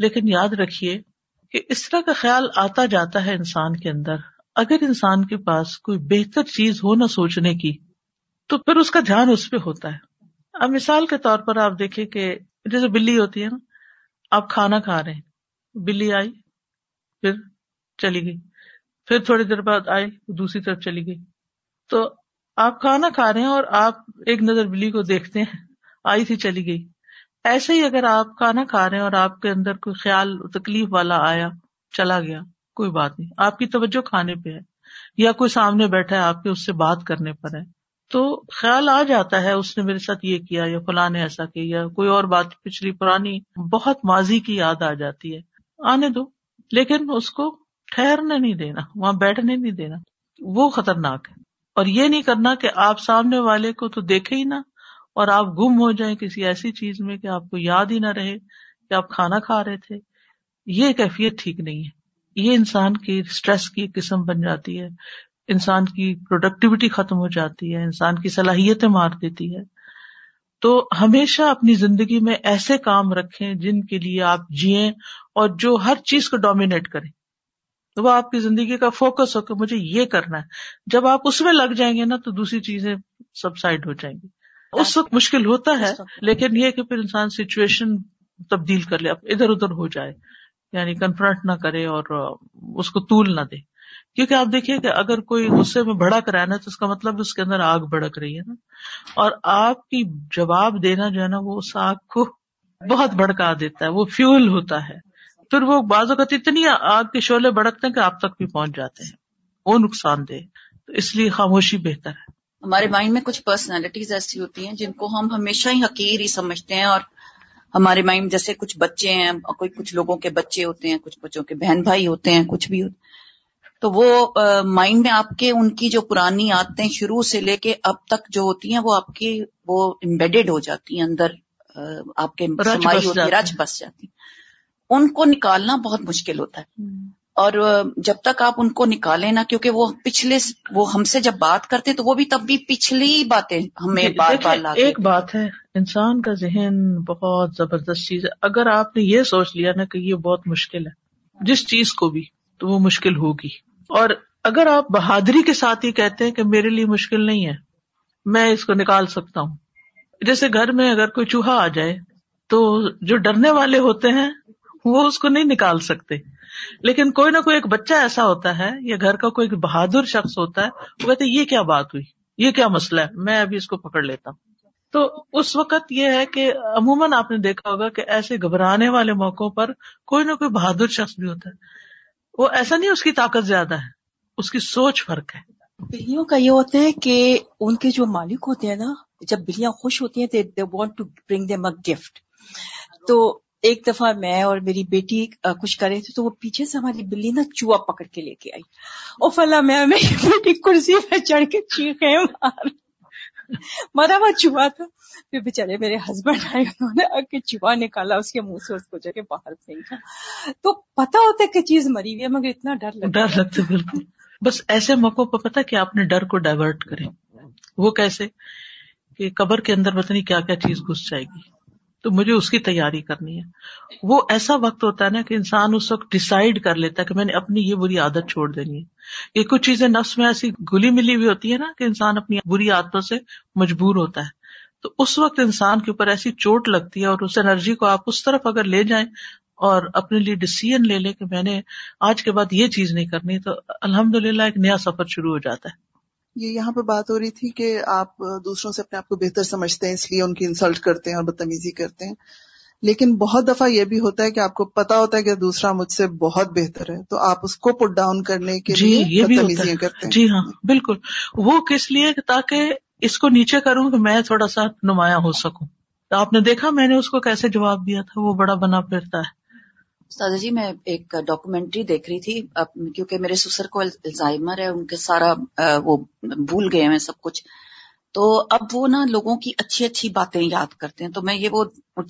لیکن یاد رکھیے کہ اس طرح کا خیال آتا جاتا ہے انسان کے اندر۔ اگر انسان کے پاس کوئی بہتر چیز ہو نہ سوچنے کی، تو پھر اس کا دھیان اس پہ ہوتا ہے۔ اب مثال کے طور پر آپ دیکھیں کہ جیسے بلی ہوتی ہے نا، آپ کھانا کھا رہے ہیں، بلی آئی، پھر چلی گئی۔ پھر تھوڑی دیر بعد آئی، دوسری طرف چلی گئی۔ تو آپ کھانا کھا رہے ہیں اور آپ ایک نظر بلی کو دیکھتے ہیں، آئی تھی چلی گئی۔ ایسے ہی اگر آپ کھانا کھا رہے ہیں اور آپ کے اندر کوئی خیال، تکلیف والا آیا، چلا گیا، کوئی بات نہیں۔ آپ کی توجہ کھانے پہ ہے یا کوئی سامنے بیٹھا ہے، آپ کے اس سے بات کرنے پر ہے۔ تو خیال آ جاتا ہے، اس نے میرے ساتھ یہ کیا یا فلاں نے ایسا کیا یا کوئی اور بات پچھلی پرانی بہت ماضی کی یاد آ جاتی ہے۔ آنے دو۔ لیکن اس کو ٹھہرنے نہیں دینا، وہاں بیٹھنے نہیں دینا۔ وہ خطرناک ہے۔ اور یہ نہیں کرنا کہ آپ سامنے والے کو تو دیکھے ہی نہ۔ اور آپ گم ہو جائیں کسی ایسی چیز میں کہ آپ کو یاد ہی نہ رہے کہ آپ کھانا کھا رہے تھے۔ یہ کیفیت ٹھیک نہیں ہے۔ یہ انسان کی اسٹریس کی قسم بن جاتی ہے۔ انسان کی پروڈکٹیوٹی ختم ہو جاتی ہے۔ انسان کی صلاحیتیں مار دیتی ہے۔ تو ہمیشہ اپنی زندگی میں ایسے کام رکھیں جن کے لیے آپ جیئیں اور جو ہر چیز کو ڈومینیٹ کریں۔ تو وہ آپ کی زندگی کا فوکس ہو کہ مجھے یہ کرنا ہے۔ جب آپ اس میں لگ جائیں گے نا تو دوسری چیزیں سب سائڈ ہو جائیں گی۔ اس وقت مشکل ہوتا ہے لیکن یہ کہ پھر انسان سچویشن تبدیل کر لے ادھر ادھر ہو جائے یعنی کنفرنٹ نہ کرے اور اس کو طول نہ دے۔ کیونکہ آپ دیکھیے کہ اگر کوئی غصے میں بھڑک رہا ہے نا تو اس کا مطلب اس کے اندر آگ بھڑک رہی ہے نا۔ اور آپ کی جواب دینا جو ہے نا وہ اس آگ کو بہت بھڑکا دیتا ہے وہ فیول ہوتا ہے۔ پھر وہ بعض اوقات اتنی آگ کے شعلے بڑکتے ہیں کہ آپ تک بھی پہنچ جاتے ہیں وہ نقصان دہ۔ تو اس لیے خاموشی بہتر ہے۔ ہمارے مائنڈ میں کچھ پرسنالٹیز ایسی ہوتی ہیں جن کو ہم ہمیشہ ہی حقیر ہی سمجھتے ہیں اور ہمارے مائنڈ جیسے کچھ بچے ہیں کوئی کچھ لوگوں کے بچے ہوتے ہیں کچھ بچوں کے بہن بھائی ہوتے ہیں کچھ بھی ہوتے ہیں تو وہ مائنڈ میں آپ کے ان کی جو پرانی عادتیں شروع سے لے کے اب تک جو ہوتی ہیں وہ آپ کی وہ امبیڈیڈ ہو جاتی ہیں اندر آپ کے رچ بس جاتی ان کو نکالنا بہت مشکل ہوتا ہے۔ اور جب تک آپ ان کو نکالیں نا کیونکہ وہ پچھلے وہ ہم سے جب بات کرتے تو وہ بھی تب بھی پچھلی باتیں ہمیں بار بار ایک بات ہے انسان کا ذہن بہت زبردست چیز ہے۔ اگر آپ نے یہ سوچ لیا نا کہ یہ بہت مشکل ہے جس چیز کو بھی تو وہ مشکل ہوگی۔ اور اگر آپ بہادری کے ساتھ ہی کہتے ہیں کہ میرے لیے مشکل نہیں ہے میں اس کو نکال سکتا ہوں۔ جیسے گھر میں اگر کوئی چوہا آ جائے تو جو ڈرنے والے ہوتے ہیں وہ اس کو نہیں نکال سکتے۔ لیکن کوئی نہ کوئی ایک بچہ ایسا ہوتا ہے، یا گھر کا کوئی بہادر شخص ہوتا ہے، وہ کہتے یہ کیا بات ہوئی؟ یہ کیا مسئلہ ہے؟ میں ابھی اس کو پکڑ لیتا ہوں۔ تو اس وقت یہ ہے کہ عموماً آپ نے دیکھا ہوگا کہ ایسے گھبرانے والے موقعوں پر کوئی نہ کوئی بہادر شخص بھی ہوتا ہے۔ وہ ایسا نہیں، اس کی طاقت زیادہ ہے، اس کی سوچ فرق ہے۔ بلیوں کا یہ ہوتا ہے کہ ان کے جو مالک ہوتے ہیں نا، جب بلیاں خوش ہوتی ہیں they want to bring them a gift تو ایک دفعہ میں اور میری بیٹی کچھ کر رہے تھے تو وہ پیچھے سے ہماری بلی نا چوہا پکڑ کے لے کے آئی۔ اور فلاں میں میری [laughs] بیٹی کرسی پہ چڑھ کے چیخے مار۔ مرا ہوا چوہا تھا۔ پھر بےچارے میرے ہسبینڈ آئے، انہوں نے آ کے چوہا نکالا، اس کے منہ سے اس کو جگہ باہر پھینکا۔ تو پتا ہوتا ہے کہ چیز مری ہوئی ہے، مگر اتنا ڈر لگتا ڈر لگتا بالکل۔ بس ایسے موقعوں پہ پتا کہ اپنے ڈر کو ڈائیورٹ کریں وہ کیسے؟ کہ قبر کے اندر پتہ نہیں کیا کیا چیز گھس جائے گی۔ تو مجھے اس کی تیاری کرنی ہے۔ وہ ایسا وقت ہوتا ہے نا کہ انسان اس وقت ڈسائڈ کر لیتا ہے کہ میں نے اپنی یہ بری عادت چھوڑ دینی ہے۔ یہ کچھ چیزیں نفس میں ایسی گلی ملی ہوئی ہوتی ہے نا کہ انسان اپنی بری عادتوں سے مجبور ہوتا ہے۔ تو اس وقت انسان کے اوپر ایسی چوٹ لگتی ہے اور اس انرجی کو آپ اس طرف اگر لے جائیں اور اپنے لیے ڈسیزن لے لیں کہ میں نے آج کے بعد یہ چیز نہیں کرنی تو الحمد للہ ایک نیا سفر شروع ہو جاتا ہے۔ یہ یہاں پہ بات ہو رہی تھی کہ آپ دوسروں سے اپنے آپ کو بہتر سمجھتے ہیں اس لیے ان کی انسلٹ کرتے ہیں اور بدتمیزی کرتے ہیں۔ لیکن بہت دفعہ یہ بھی ہوتا ہے کہ آپ کو پتا ہوتا ہے کہ دوسرا مجھ سے بہت بہتر ہے تو آپ اس کو پٹ ڈاؤن کرنے کے جی لیے یہ بھی بدتمیزیاں کرتے ہیں۔ جی ہاں بالکل۔ وہ کس لیے؟ تاکہ اس کو نیچے کروں کہ میں تھوڑا سا نمایاں ہو سکوں۔ تو آپ نے دیکھا میں نے اس کو کیسے جواب دیا تھا؟ وہ بڑا بنا پھرتا ہے۔ استاد جی میں ایک ڈاکومینٹری دیکھ رہی تھی۔ کیونکہ میرے سسر کو الزائمر ہے ان کے سارا وہ بھول گئے ہیں سب کچھ۔ تو اب وہ نا لوگوں کی اچھی اچھی باتیں یاد کرتے ہیں۔ تو میں یہ وہ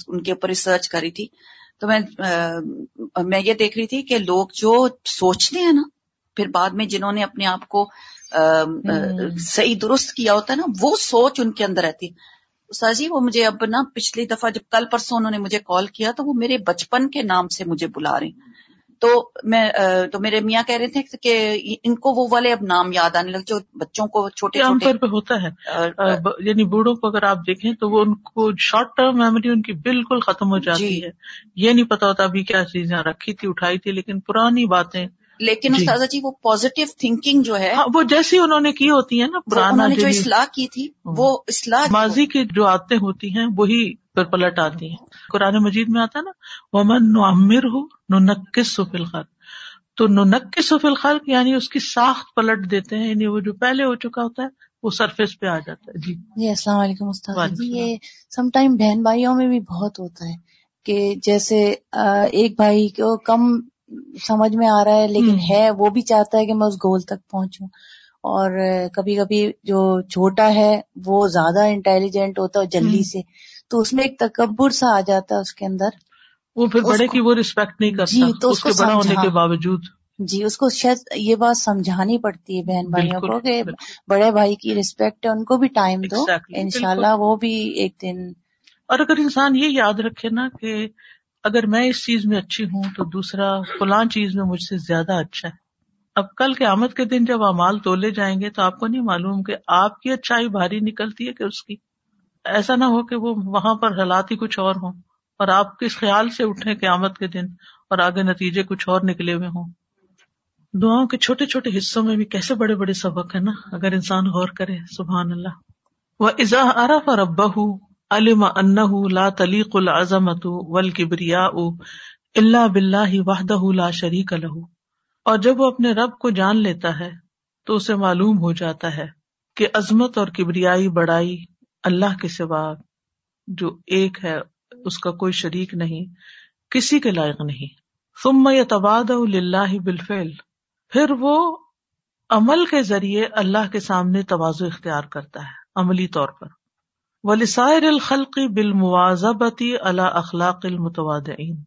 ان کے اوپر ریسرچ کری تھی۔ تو میں میں یہ دیکھ رہی تھی کہ لوگ جو سوچتے ہیں نا پھر بعد میں جنہوں نے اپنے آپ کو صحیح درست کیا ہوتا ہے نا وہ سوچ ان کے اندر رہتی۔ استاد جی وہ مجھے اب نا پچھلی دفعہ جب کل پرسوں انہوں نے مجھے کال کیا تو وہ میرے بچپن کے نام سے مجھے بلا رہے ہیں۔ تو میں تو میرے میاں کہہ رہے تھے کہ ان کو وہ والے اب نام یاد آنے لگے جو بچوں کو چھوٹے عام طور پہ ہوتا ہے۔ یعنی بوڑھوں کو اگر آپ دیکھیں تو وہ ان کو شارٹ ٹرم میموری ان کی بالکل ختم ہو جاتی جی ہے۔ یہ نہیں پتا ہوتا ابھی کیا چیزیں رکھی تھی اٹھائی تھی لیکن پرانی باتیں لیکن جی۔ استاذہ جی وہ پازیٹیو تھنکنگ جو ہے ہاں وہ جیسی انہوں نے کی ہوتی ہے نا پرانا انہوں نے جو اصلاح کی تھی وہ اصلاح ماضی کی جو عادتیں ہوتی ہیں وہی پھر پلٹ آتی ہیں۔ قرآن مجید میں آتا ہے نا ومن نعمر ہو ننکس فی الخلق۔ تو ننکس فی الخلق یعنی اس کی ساخت پلٹ دیتے ہیں یعنی وہ جو پہلے ہو چکا ہوتا ہے وہ سرفیس پہ آ جاتا ہے۔ جی۔ جی السلام علیکم استاد جی۔ یہ سم ٹائم بہن بھائیوں میں بھی بہت ہوتا ہے کہ جیسے ایک بھائی کو کم سمجھ میں آ رہا ہے لیکن۔ ہے وہ بھی چاہتا ہے کہ میں اس گول تک پہنچوں اور کبھی کبھی جو چھوٹا ہے وہ زیادہ انٹیلیجنٹ ہوتا ہے جلدی۔ سے تو اس میں ایک تکبر سا آ جاتا ہے اس کے اندر وہ پھر بڑے کی وہ رسپیکٹ نہیں کرتا جی، تو اس کے بڑا ہونے۔ کے باوجود جی اس کو شاید یہ بات سمجھانی پڑتی ہے بہن بھائیوں کو کہ۔ بڑے بھائی کی رسپیکٹ ہے ان کو بھی ٹائم دو Exactly، انشاءاللہ وہ بھی ایک دن اور اگر انسان یہ یاد رکھے نا کہ اگر میں اس چیز میں اچھی ہوں تو دوسرا فلاں چیز میں مجھ سے زیادہ اچھا ہے۔ اب کل کے آمد کے دن جب امال تولے جائیں گے تو آپ کو نہیں معلوم کہ آپ کی اچھائی بھاری نکلتی ہے کہ اس کی۔ ایسا نہ ہو کہ وہ وہاں پر حالات ہی کچھ اور ہوں اور آپ کس خیال سے اٹھیں قیامت کے دن اور آگے نتیجے کچھ اور نکلے ہوئے ہوں۔ دعاؤں کے چھوٹے چھوٹے حصوں میں بھی کیسے بڑے بڑے سبق ہے نا؟ اگر انسان غور کرے، سبحان اللہ۔ وہ ازا عرف اور ابا علم ان لا تلیق العظمت ول کبریا اللہ بلّہ وحدہ لا شریک لہ۔ اور جب وہ اپنے رب کو جان لیتا ہے، تو اسے معلوم ہو جاتا ہے کہ عظمت اور کبریائی بڑائی اللہ کے سوا جو ایک ہے، اس کا کوئی شریک نہیں، کسی کے لائق نہیں۔ ثم یتباد للہ بالفعل۔ پھر وہ عمل کے ذریعے اللہ کے سامنے توازو اختیار کرتا ہے، عملی طور پر۔ ولسائر الخلق بالمواظبتی اللہ اخلاق المتوادعین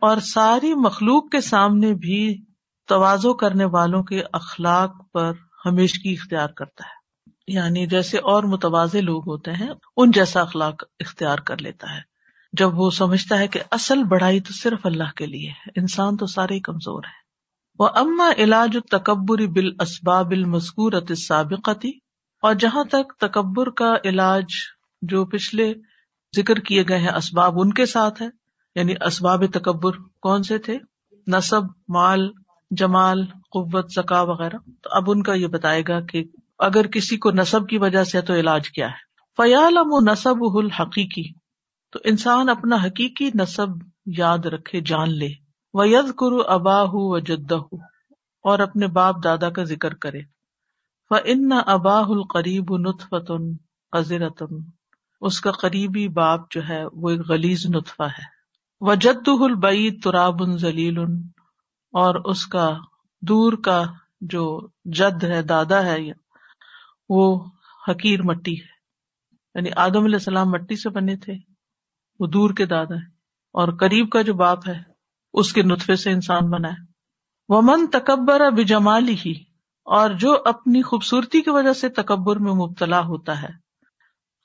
اور ساری مخلوق کے سامنے بھی توازو کرنے والوں کے اخلاق پر ہمیشگی اختیار کرتا ہے۔ یعنی جیسے اور متوازے لوگ ہوتے ہیں، ان جیسا اخلاق اختیار کر لیتا ہے۔ جب وہ سمجھتا ہے کہ اصل بڑائی تو صرف اللہ کے لیے ہے، انسان تو سارے ہی کمزور ہے وہ اما علاج تکبر بال اسباب المذکور سابقتی اور جہاں تک تکبر کا علاج جو پچھلے ذکر کیے گئے ہیں اسباب ان کے ساتھ ہے یعنی اسباب تکبر کون سے تھے؟ نصب، مال، جمال، قوت، زکا وغیرہ۔ تو اب ان کا یہ بتائے گا کہ اگر کسی کو نصب کی وجہ سے تو علاج کیا ہے۔ فیالم و نصب الحقیقی تو انسان اپنا حقیقی نصب یاد رکھے، جان لے۔ و ید کرو ابا و جدہ اور اپنے باپ دادا کا ذکر کرے۔ ان اباہ القریب نطفتن عزرتن اس کا قریبی باپ جو ہے، وہ ایک غلیز نطفہ ہے۔ و جد البعید تراب ذلیل اور اس کا دور کا جو جد ہے، دادا ہے، وہ حقیر مٹی ہے۔ یعنی آدم علیہ السلام مٹی سے بنے تھے، وہ دور کے دادا ہے اور قریب کا جو باپ ہے، اس کے نطفے سے انسان بنا ہے۔ وہ من تکبر بجمالی ہی اور جو اپنی خوبصورتی کی وجہ سے تکبر میں مبتلا ہوتا ہے۔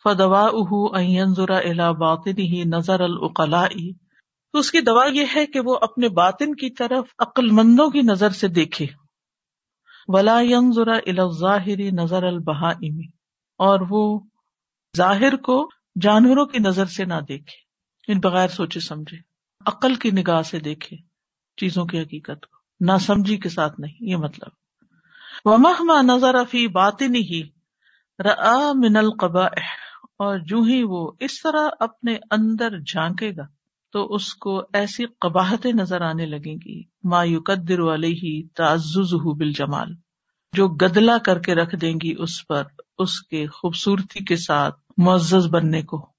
فدوا ذرا الا باطن ہی نظر العقلا تو اس کی دوا یہ ہے کہ وہ اپنے باطن کی طرف عقل مندوں کی نظر سے دیکھے۔ ولا ذرا ظاہری نظر البہا اور وہ ظاہر کو جانوروں کی نظر سے نہ دیکھے۔ ان بغیر سوچے سمجھے۔ عقل کی نگاہ سے دیکھے۔ چیزوں کی حقیقت کو۔ نہ سمجھی کے ساتھ نہیں، یہ مطلب۔ ومہ نظر افی بات نہیں من القبا اور جو ہی وہ اس طرح اپنے اندر جھانکے گا، تو اس کو ایسی قباہتیں نظر آنے لگیں گی، ما یقدر علیہ تعزز بال جمال جو گدلا کر کے رکھ دیں گی اس پر، اس کے خوبصورتی کے ساتھ معزز بننے کو۔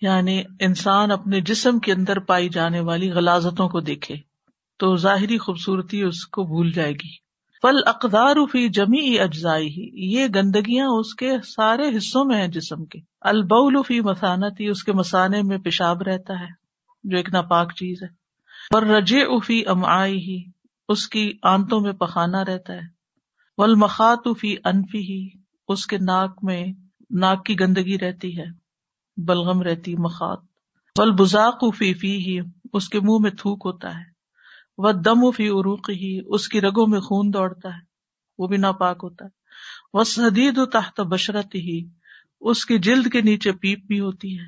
یعنی انسان اپنے جسم کے اندر پائی جانے والی غلازتوں کو دیکھے، تو ظاہری خوبصورتی اس کو بھول جائے گی۔ فل اقدار فی جمی اجزائی ہی یہ گندگیاں اس کے سارے حصوں میں ہیں جسم کے البول فی مسانتی اس کے مسانے میں پیشاب رہتا ہے، جو ایک ناپاک چیز ہے۔ پر رجے افی ام ہی اس کی آنتوں میں پخانا رہتا ہے۔ ول مخات فی انفی ہی اس کے ناک میں ناک کی گندگی رہتی ہے، بلغم رہتی مخات بل بزاق فی فی ہی اس کے منہ میں تھوک ہوتا ہے۔ وہ دم فی عروق ہی اس کی رگوں میں خون دوڑتا ہے، وہ بھی ناپاک ہوتا ہے۔ وہ سدید و تحت بشرت ہی اس کی جلد کے نیچے پیپ بھی ہوتی ہے۔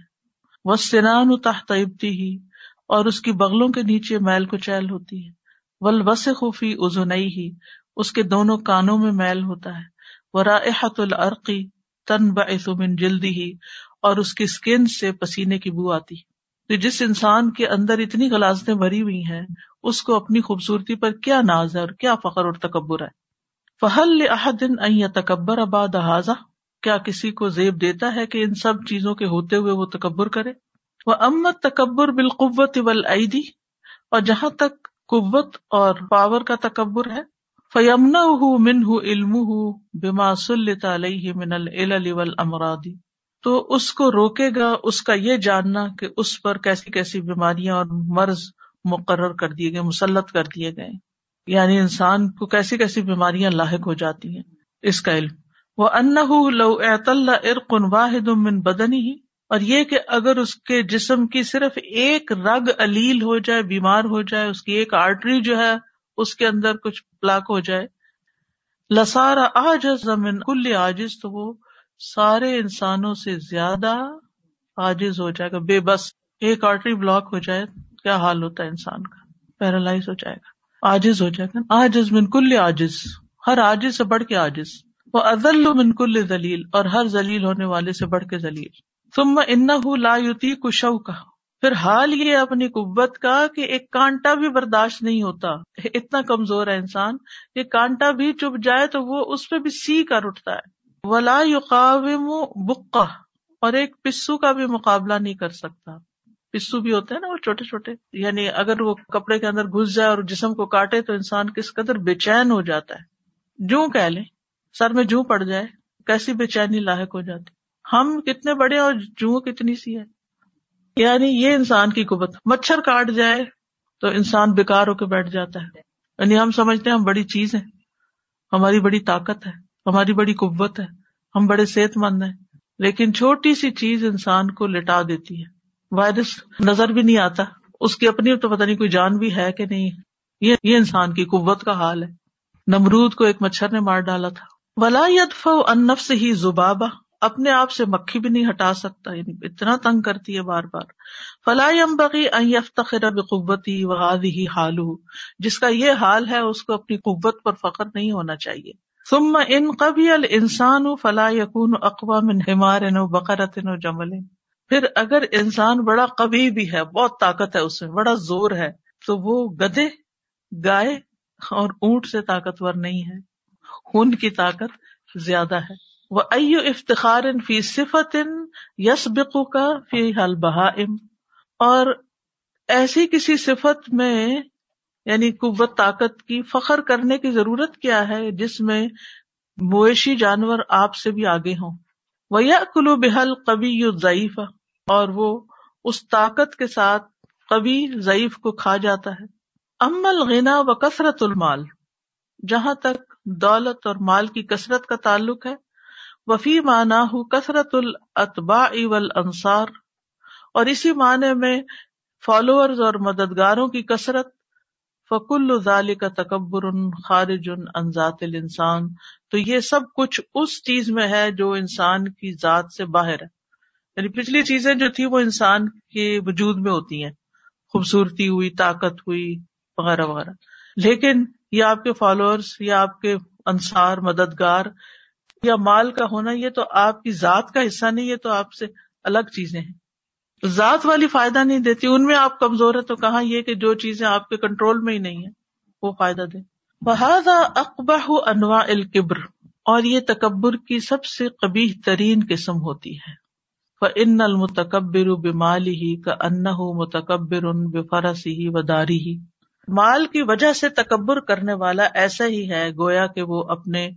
وہ سنان و تحت ابتی ہی اور اس کی بغلوں کے نیچے میل کو چیل ہوتی ہے۔ ول بس خوفی ازنئی ہی اس کے دونوں کانوں میں میل ہوتا ہے۔ وہ راحت العرقی تن من جلدی ہی اور اس کی اسکن سے پسینے کی بو آتی تو جس انسان کے اندر اتنی غلازتیں بھری ہوئی ہیں اس کو اپنی خوبصورتی پر کیا ناز ہے اور کیا فخر اور تکبر ہے؟ فہل احدن تکبر اباد کیا کسی کو زیب دیتا ہے کہ ان سب چیزوں کے ہوتے ہوئے وہ تکبر کرے؟ وہ امت تکبر بالقوت ولعیدی اور جہاں تک قوت اور پاور کا تکبر ہے فیمنا من علم بما سلط علیہ من العلل امرادی تو اس کو روکے گا، اس کا یہ جاننا کہ اس پر کیسی کیسی بیماریاں اور مرض مقرر کر دیے گئے، مسلط کر دیے گئے۔ یعنی انسان کو کیسی کیسی بیماریاں لاحق ہو جاتی ہیں۔ اس کا علم۔ وہ ان ارقن واحد من بدنی ہی اور یہ کہ اگر اس کے جسم کی صرف ایک رگ علیل ہو جائے، بیمار ہو جائے، اس کی ایک آرٹری جو ہے، اس کے اندر کچھ پلاک ہو جائے۔ لسارا آج زمین کل آجز تو وہ سارے انسانوں سے زیادہ آجز ہو جائے گا۔ بے بس ایک آرٹری بلاک ہو جائے۔ کیا حال ہوتا ہے انسان کا؟ پیرالائز ہو جائے گا۔ آجز ہو جائے گا۔ آجز من کل آجز ہر آجز سے بڑھ کے آجز وہ ازل من کل ذلیل۔ اور ہر ذلیل ہونے والے سے بڑھ کے ذلیل۔ تم ان لا یوتی کشو کا پھر حال یہ اپنی قوت کا کہ ایک کانٹا بھی برداشت نہیں ہوتا۔ اتنا کمزور ہے انسان۔ کہ کانٹا بھی چپ جائے تو وہ اس پہ بھی سی کر اٹھتا ہے۔ ولا یقاوم بکا اور ایک پسو کا بھی مقابلہ نہیں کر سکتا۔ پسو بھی ہوتے ہیں نا وہ چھوٹے چھوٹے۔ یعنی اگر وہ کپڑے کے اندر گھس جائے اور جسم کو کاٹے تو انسان کس قدر بے چین ہو جاتا ہے۔ جو کہ لیں، سر میں جو پڑ جائے، کیسی بے چینی لاحق ہو جاتی۔ ہم کتنے بڑے اور جو کتنی سی ہے یعنی یہ انسان کی قوت۔ مچھر کاٹ جائے تو انسان بیکار ہو کے بیٹھ جاتا ہے۔ یعنی ہم سمجھتے ہیں ہم بڑی چیز ہے ہماری بڑی طاقت ہے۔ ہماری بڑی قوت ہے۔ ہم بڑے صحت مند ہیں۔ لیکن چھوٹی سی چیز انسان کو لٹا دیتی ہے۔ وائرس نظر بھی نہیں آتا۔ اس کی اپنی تو پتہ نہیں کوئی جان بھی ہے کہ نہیں۔ یہ انسان کی قوت کا حال ہے۔ نمرود کو ایک مچھر نے مار ڈالا تھا۔ ولا یدف انف سے ہی زبابا اپنے آپ سے مکھی بھی نہیں ہٹا سکتا۔ یعنی اتنا تنگ کرتی ہے بار بار۔ فلاح امبغی تخر بقوتی وغادی ہی حالو جس کا یہ حال ہے، اس کو اپنی قوت پر فخر نہیں ہونا چاہیے۔ ثم ان قبی الانسان فلا یقون اقوا من حمار و بقرت و جمل۔ پھر اگر انسان بڑا کبھی بھی ہے، بہت طاقت ہے اس میں، بڑا زور ہے، تو وہ گدے گائے اور اونٹ سے طاقتور نہیں ہے۔ خون کی طاقت زیادہ ہے۔ وہ ایو افتخار فی صفت یس بکو کا فی حل بہا اور ایسی کسی صفت میں یعنی قوت، طاقت کی فخر کرنے کی ضرورت کیا ہے، جس میں مویشی جانور آپ سے بھی آگے ہوں؟ یا کلو بحل کبھی یو ضعیف اور وہ اس طاقت کے ساتھ کبھی ضعیف کو کھا جاتا ہے۔ امل غنا و کثرت المال، جہاں تک دولت اور مال کی کثرت کا تعلق ہے۔ وفی مانا کثرت الطبا اول انصار اور اسی معنی میں فالوور اور مددگاروں کی کثرت۔ فکل ذال کا تکبر خارج انزات انسان تو یہ سب کچھ اس چیز میں ہے جو انسان کی ذات سے باہر ہے۔ یعنی پچھلی چیزیں جو تھی وہ انسان کے وجود میں ہوتی ہیں۔ خوبصورتی ہوئی، طاقت ہوئی، وغیرہ وغیرہ۔ لیکن یہ آپ کے فالوورس یا آپ کے انصار، مددگار یا مال کا ہونا، یہ تو آپ کی ذات کا حصہ نہیں، یہ تو آپ سے الگ چیزیں ہیں۔ ذات والی فائدہ نہیں دیتی، ان میں آپ کمزور ہے تو کہاں یہ کہ جو چیزیں آپ کے کنٹرول میں ہی نہیں ہے وہ فائدہ دے بہذا اقبا انواع القبر اور یہ تکبر کی سب سے قبی ترین قسم ہوتی ہے۔ ان المتکبر بمال ہی کا ان متکبر ان بے ہی و داری ہی مال کی وجہ سے تکبر کرنے والا ایسا ہی ہے گویا کہ وہ اپنے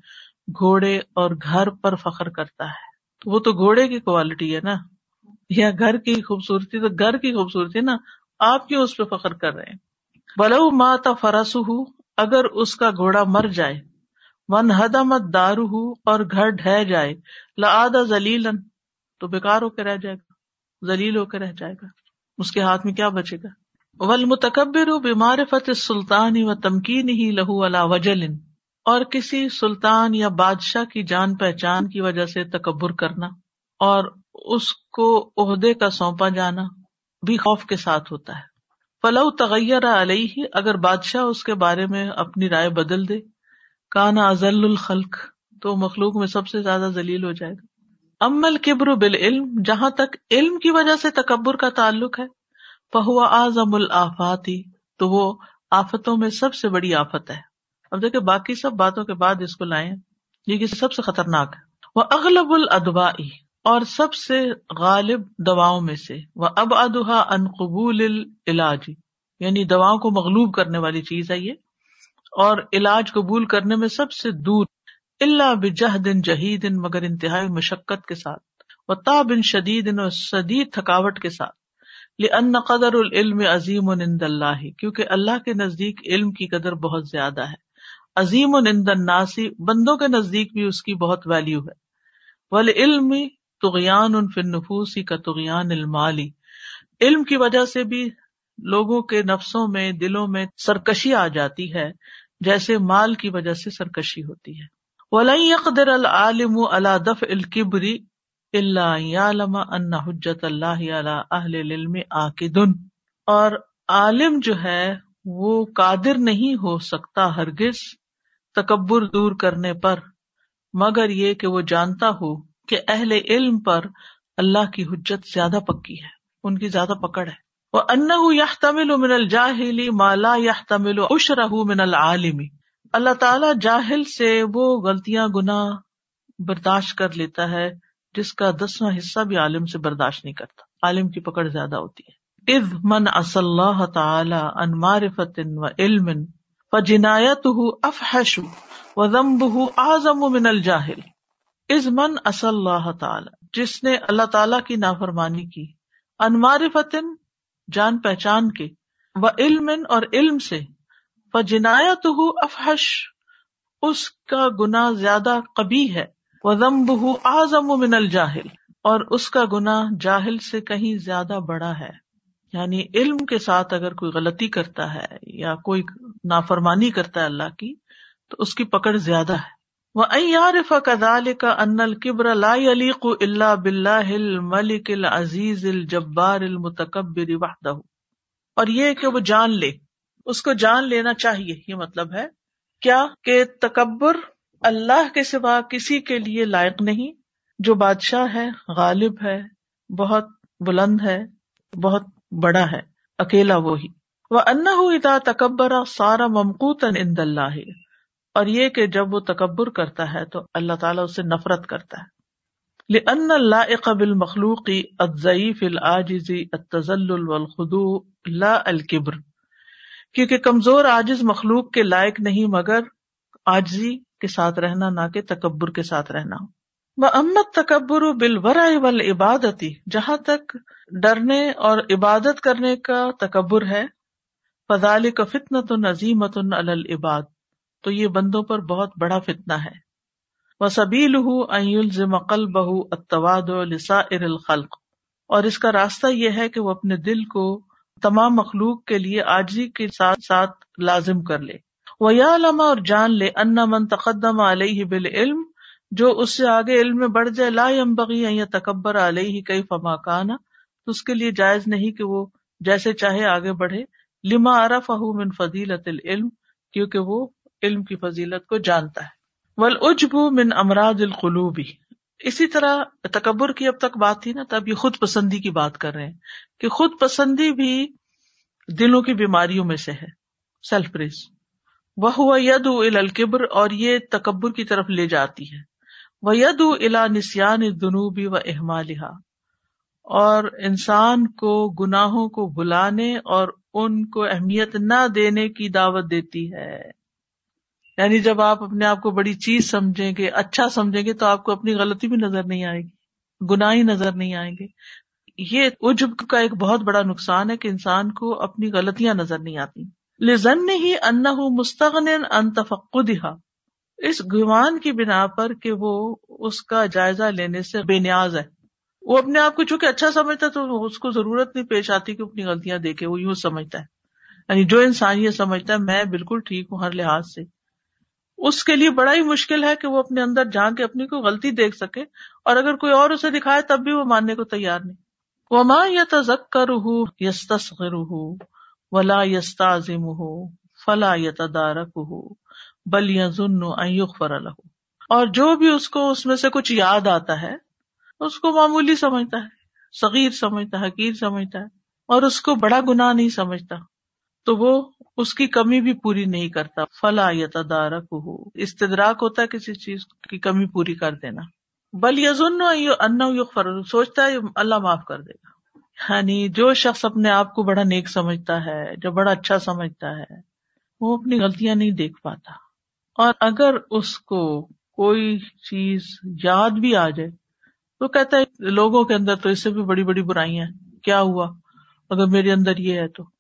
گھوڑے اور گھر پر فخر کرتا ہے۔ وہ تو گھوڑے کی کوالٹی ہے نا۔ یا گھر کی خوبصورتی تو گھر کی خوبصورتی نا۔ آپ کیوں اس پہ فخر کر رہے ہیں؟ بلو ماتا فرس ہو اگر اس کا گھوڑا مر جائے۔ ون حدمت دارو ہو اور گھر ڈہ جائے۔ لا زلیلن تو بےکار ہو کے رہ جائے گا۔ زلیل ہو کے رہ جائے گا۔ اس کے ہاتھ میں کیا بچے گا؟ ول متکبر بیمار فتح سلطانی و تمکین ہی لہو اللہ وجلن۔ اور کسی سلطان یا بادشاہ کی جان پہچان کی وجہ سے تکبر کرنا۔ اور اس کو عہدے کا سونپا جانا بھی خوف کے ساتھ ہوتا ہے۔ فلو تغیر علیہ اگر بادشاہ اس کے بارے میں اپنی رائے بدل دے، کانا ازل الخلق، تو مخلوق میں سب سے زیادہ ذلیل ہو جائے گا۔ امل کبر بال علم جہاں تک علم کی وجہ سے تکبر کا تعلق ہے فہو اعظم الآفاتی، تو وہ آفتوں میں سب سے بڑی آفت ہے۔ اب دیکھیں، باقی سب باتوں کے بعد اس کو لائیں، یہ سب سے خطرناک ہے۔ وہ اغلب الدبا اور سب سے غالب دواؤں میں سے وہ اب ادہا ان قبول علاج یعنی دواؤں کو مغلوب کرنے والی چیز ہے یہ۔ اور علاج قبول کرنے میں سب سے دور اللہ بجہ دن جہید ان مگر انتہائی مشقت کے ساتھ۔ و تاب ان شدید ان شدید تھکاوٹ کے ساتھ۔ ان قدر العلم عظیم اللہ کیونکہ اللہ کے نزدیک علم کی قدر بہت زیادہ ہے۔ عظیم و نندن بندوں کے نزدیک بھی اس کی بہت ویلو ہے۔ ول علم تغیان ان فن نفوسی کا تغیان المالی۔ علم کی وجہ سے بھی لوگوں کے نفسوں میں، دلوں میں سرکشی آ جاتی ہے، جیسے مال کی وجہ سے سرکشی ہوتی ہے۔ ولی اقدر العالم اللہ دف القبری اللہ ان حجت اللہ اہل علم آکدن اور عالم جو ہے، وہ قادر نہیں ہو سکتا ہرگز تکبر دور کرنے پر، مگر یہ کہ وہ جانتا ہو کہ اہل علم پر اللہ کی حجت زیادہ پکی ہے، ان کی زیادہ پکڑ ہے۔ وہ ان یا تمل من الجاہلی مالا یا تمل اشرہ من العالمی اللہ تعالی جاہل سے وہ غلطیاں گنا برداشت کر لیتا ہے، جس کا دسواں حصہ بھی عالم سے برداشت نہیں کرتا۔ عالم کی پکڑ زیادہ ہوتی ہے۔ اذ من اص اللہ تعالی ان معرفت و علم جنایت افحش و ضمب اعظم من الجاہل از من اص اللہ تعالی، جس نے اللہ تعالی کی نافرمانی کی۔ انمار فتن جان پہچان کے۔ و علم اور علم سے۔ فجنایت افحش، اس کا گنا زیادہ کبھی ہے۔ وہ ضمب اعظم من الجاہل، اور اس کا گنا جاہل سے کہیں زیادہ بڑا ہے۔ یعنی علم کے ساتھ اگر کوئی غلطی کرتا ہے یا کوئی نافرمانی کرتا ہے اللہ کی، تو اس کی پکڑ زیادہ ہے۔ وہ ایارف کدال کا ان القبر لا علیق اللہ بلّہ الملک العزیز الجبار المتکبر وحدہ اور یہ کہ وہ جان لے، اس کو جان لینا چاہیے، یہ مطلب ہے۔ کیا کہ تکبر اللہ کے سوا کسی کے لیے لائق نہیں؟ جو بادشاہ ہے، غالب ہے، بہت بلند ہے، بہت بڑا ہے، اکیلا وہی۔ وہ انا ادا تکبر سارا ممکوت اند اللہ اور یہ کہ جب وہ تکبر کرتا ہے تو اللہ تعالیٰ اسے نفرت کرتا ہے۔ لأن اللائق بالمخلوق الضعیف العاجزی التزلل والخضوع لا الكبر۔ کیونکہ کمزور عاجز مخلوق کے لائق نہیں مگر آجزی کے ساتھ رہنا، نہ کہ تکبر کے ساتھ رہنا۔ وہ امت تکبر بالورع والعبادتی جہاں تک ڈرنے اور عبادت کرنے کا تکبر ہے فضال کا فتنۃ عظیمت العباد۔ تو یہ بندوں پر بہت بڑا فتنا ہے۔ وہ سبیل مقل بہ اتواد الخلق۔ اور اس کا راستہ یہ ہے کہ وہ اپنے دل کو تمام مخلوق کے لیے آجی کے ساتھ ساتھ لازم کر لے۔ وہ یا علما اور جان لے ان من تقدم علیہ بال علم جو اس سے آگے علم میں بڑھ جائے، لا بغی یا تکبر علیہ کئی فما کانا تو اس کے لیے جائز نہیں کہ وہ جیسے چاہے آگے بڑھے۔ لما عرف من فضیلت العلم۔ کیونکہ وہ علم کی فضیلت کو جانتا ہے۔ ول اجبو من امراض القلوبی اسی طرح تکبر کی اب تک بات تھی نا، تب یہ خود پسندی کی بات کر رہے ہیں کہ خود پسندی بھی دلوں کی بیماریوں میں سے ہے۔ سیلف پریز وہ ہوا ید القبر اور یہ تکبر کی طرف لے جاتی ہے۔ وہ ید الا نسان جنوبی و احمالہ اور انسان کو گناہوں کو بلانے اور ان کو اہمیت نہ دینے کی دعوت دیتی ہے۔ یعنی جب آپ اپنے آپ کو بڑی چیز سمجھیں گے اچھا سمجھیں گے، تو آپ کو اپنی غلطی بھی نظر نہیں آئے گی گنا ہی نظر نہیں آئیں گے۔ یہ عجب کا ایک بہت بڑا نقصان ہے کہ انسان کو اپنی غلطیاں نظر نہیں آتی۔ لزن نے ہی ان مستغن انتفق اس گمان کی بنا پر کہ وہ اس کا جائزہ لینے سے بے نیاز ہے۔ وہ اپنے آپ کو چونکہ اچھا سمجھتا تو اس کو ضرورت نہیں پیش آتی کہ اپنی غلطیاں دیکھے، وہ یوں سمجھتا ہے۔ یعنی جو انسان یہ سمجھتا ہے، میں بالکل ٹھیک ہوں ہر لحاظ سے۔ اس کے لیے بڑا ہی مشکل ہے کہ وہ اپنے اندر جا کے اپنی کوئی غلطی دیکھ سکے اور اگر کوئی اور اسے دکھائے تب بھی وہ ماننے کو تیار نہیں۔ وہ ماں یا تزک کر ہو ولا یستا عظیم ہو فلا یا تدارک ہو بل یا ظن فر اور جو بھی اس کو اس میں سے کچھ یاد آتا ہے، اس کو معمولی سمجھتا ہے، صغیر سمجھتا ہے، حقیر سمجھتا ہے اور اس کو بڑا گناہ نہیں سمجھتا۔ تو وہ اس کی کمی بھی پوری نہیں کرتا۔ فلا یا تدارک ہو استدراک ہوتا ہے کسی چیز کی کمی پوری کر دینا۔ بل یزن ان سوچتا ہے اللہ معاف کر دے گا۔ یعنی جو شخص اپنے آپ کو بڑا نیک سمجھتا ہے، جو بڑا اچھا سمجھتا ہے، وہ اپنی غلطیاں نہیں دیکھ پاتا۔ اور اگر اس کو کوئی چیز یاد بھی آ جائے، تو کہتا ہے، لوگوں کے اندر تو اس سے بھی بڑی بڑی برائیاں کیا ہوا؟ اگر میرے اندر یہ ہے تو۔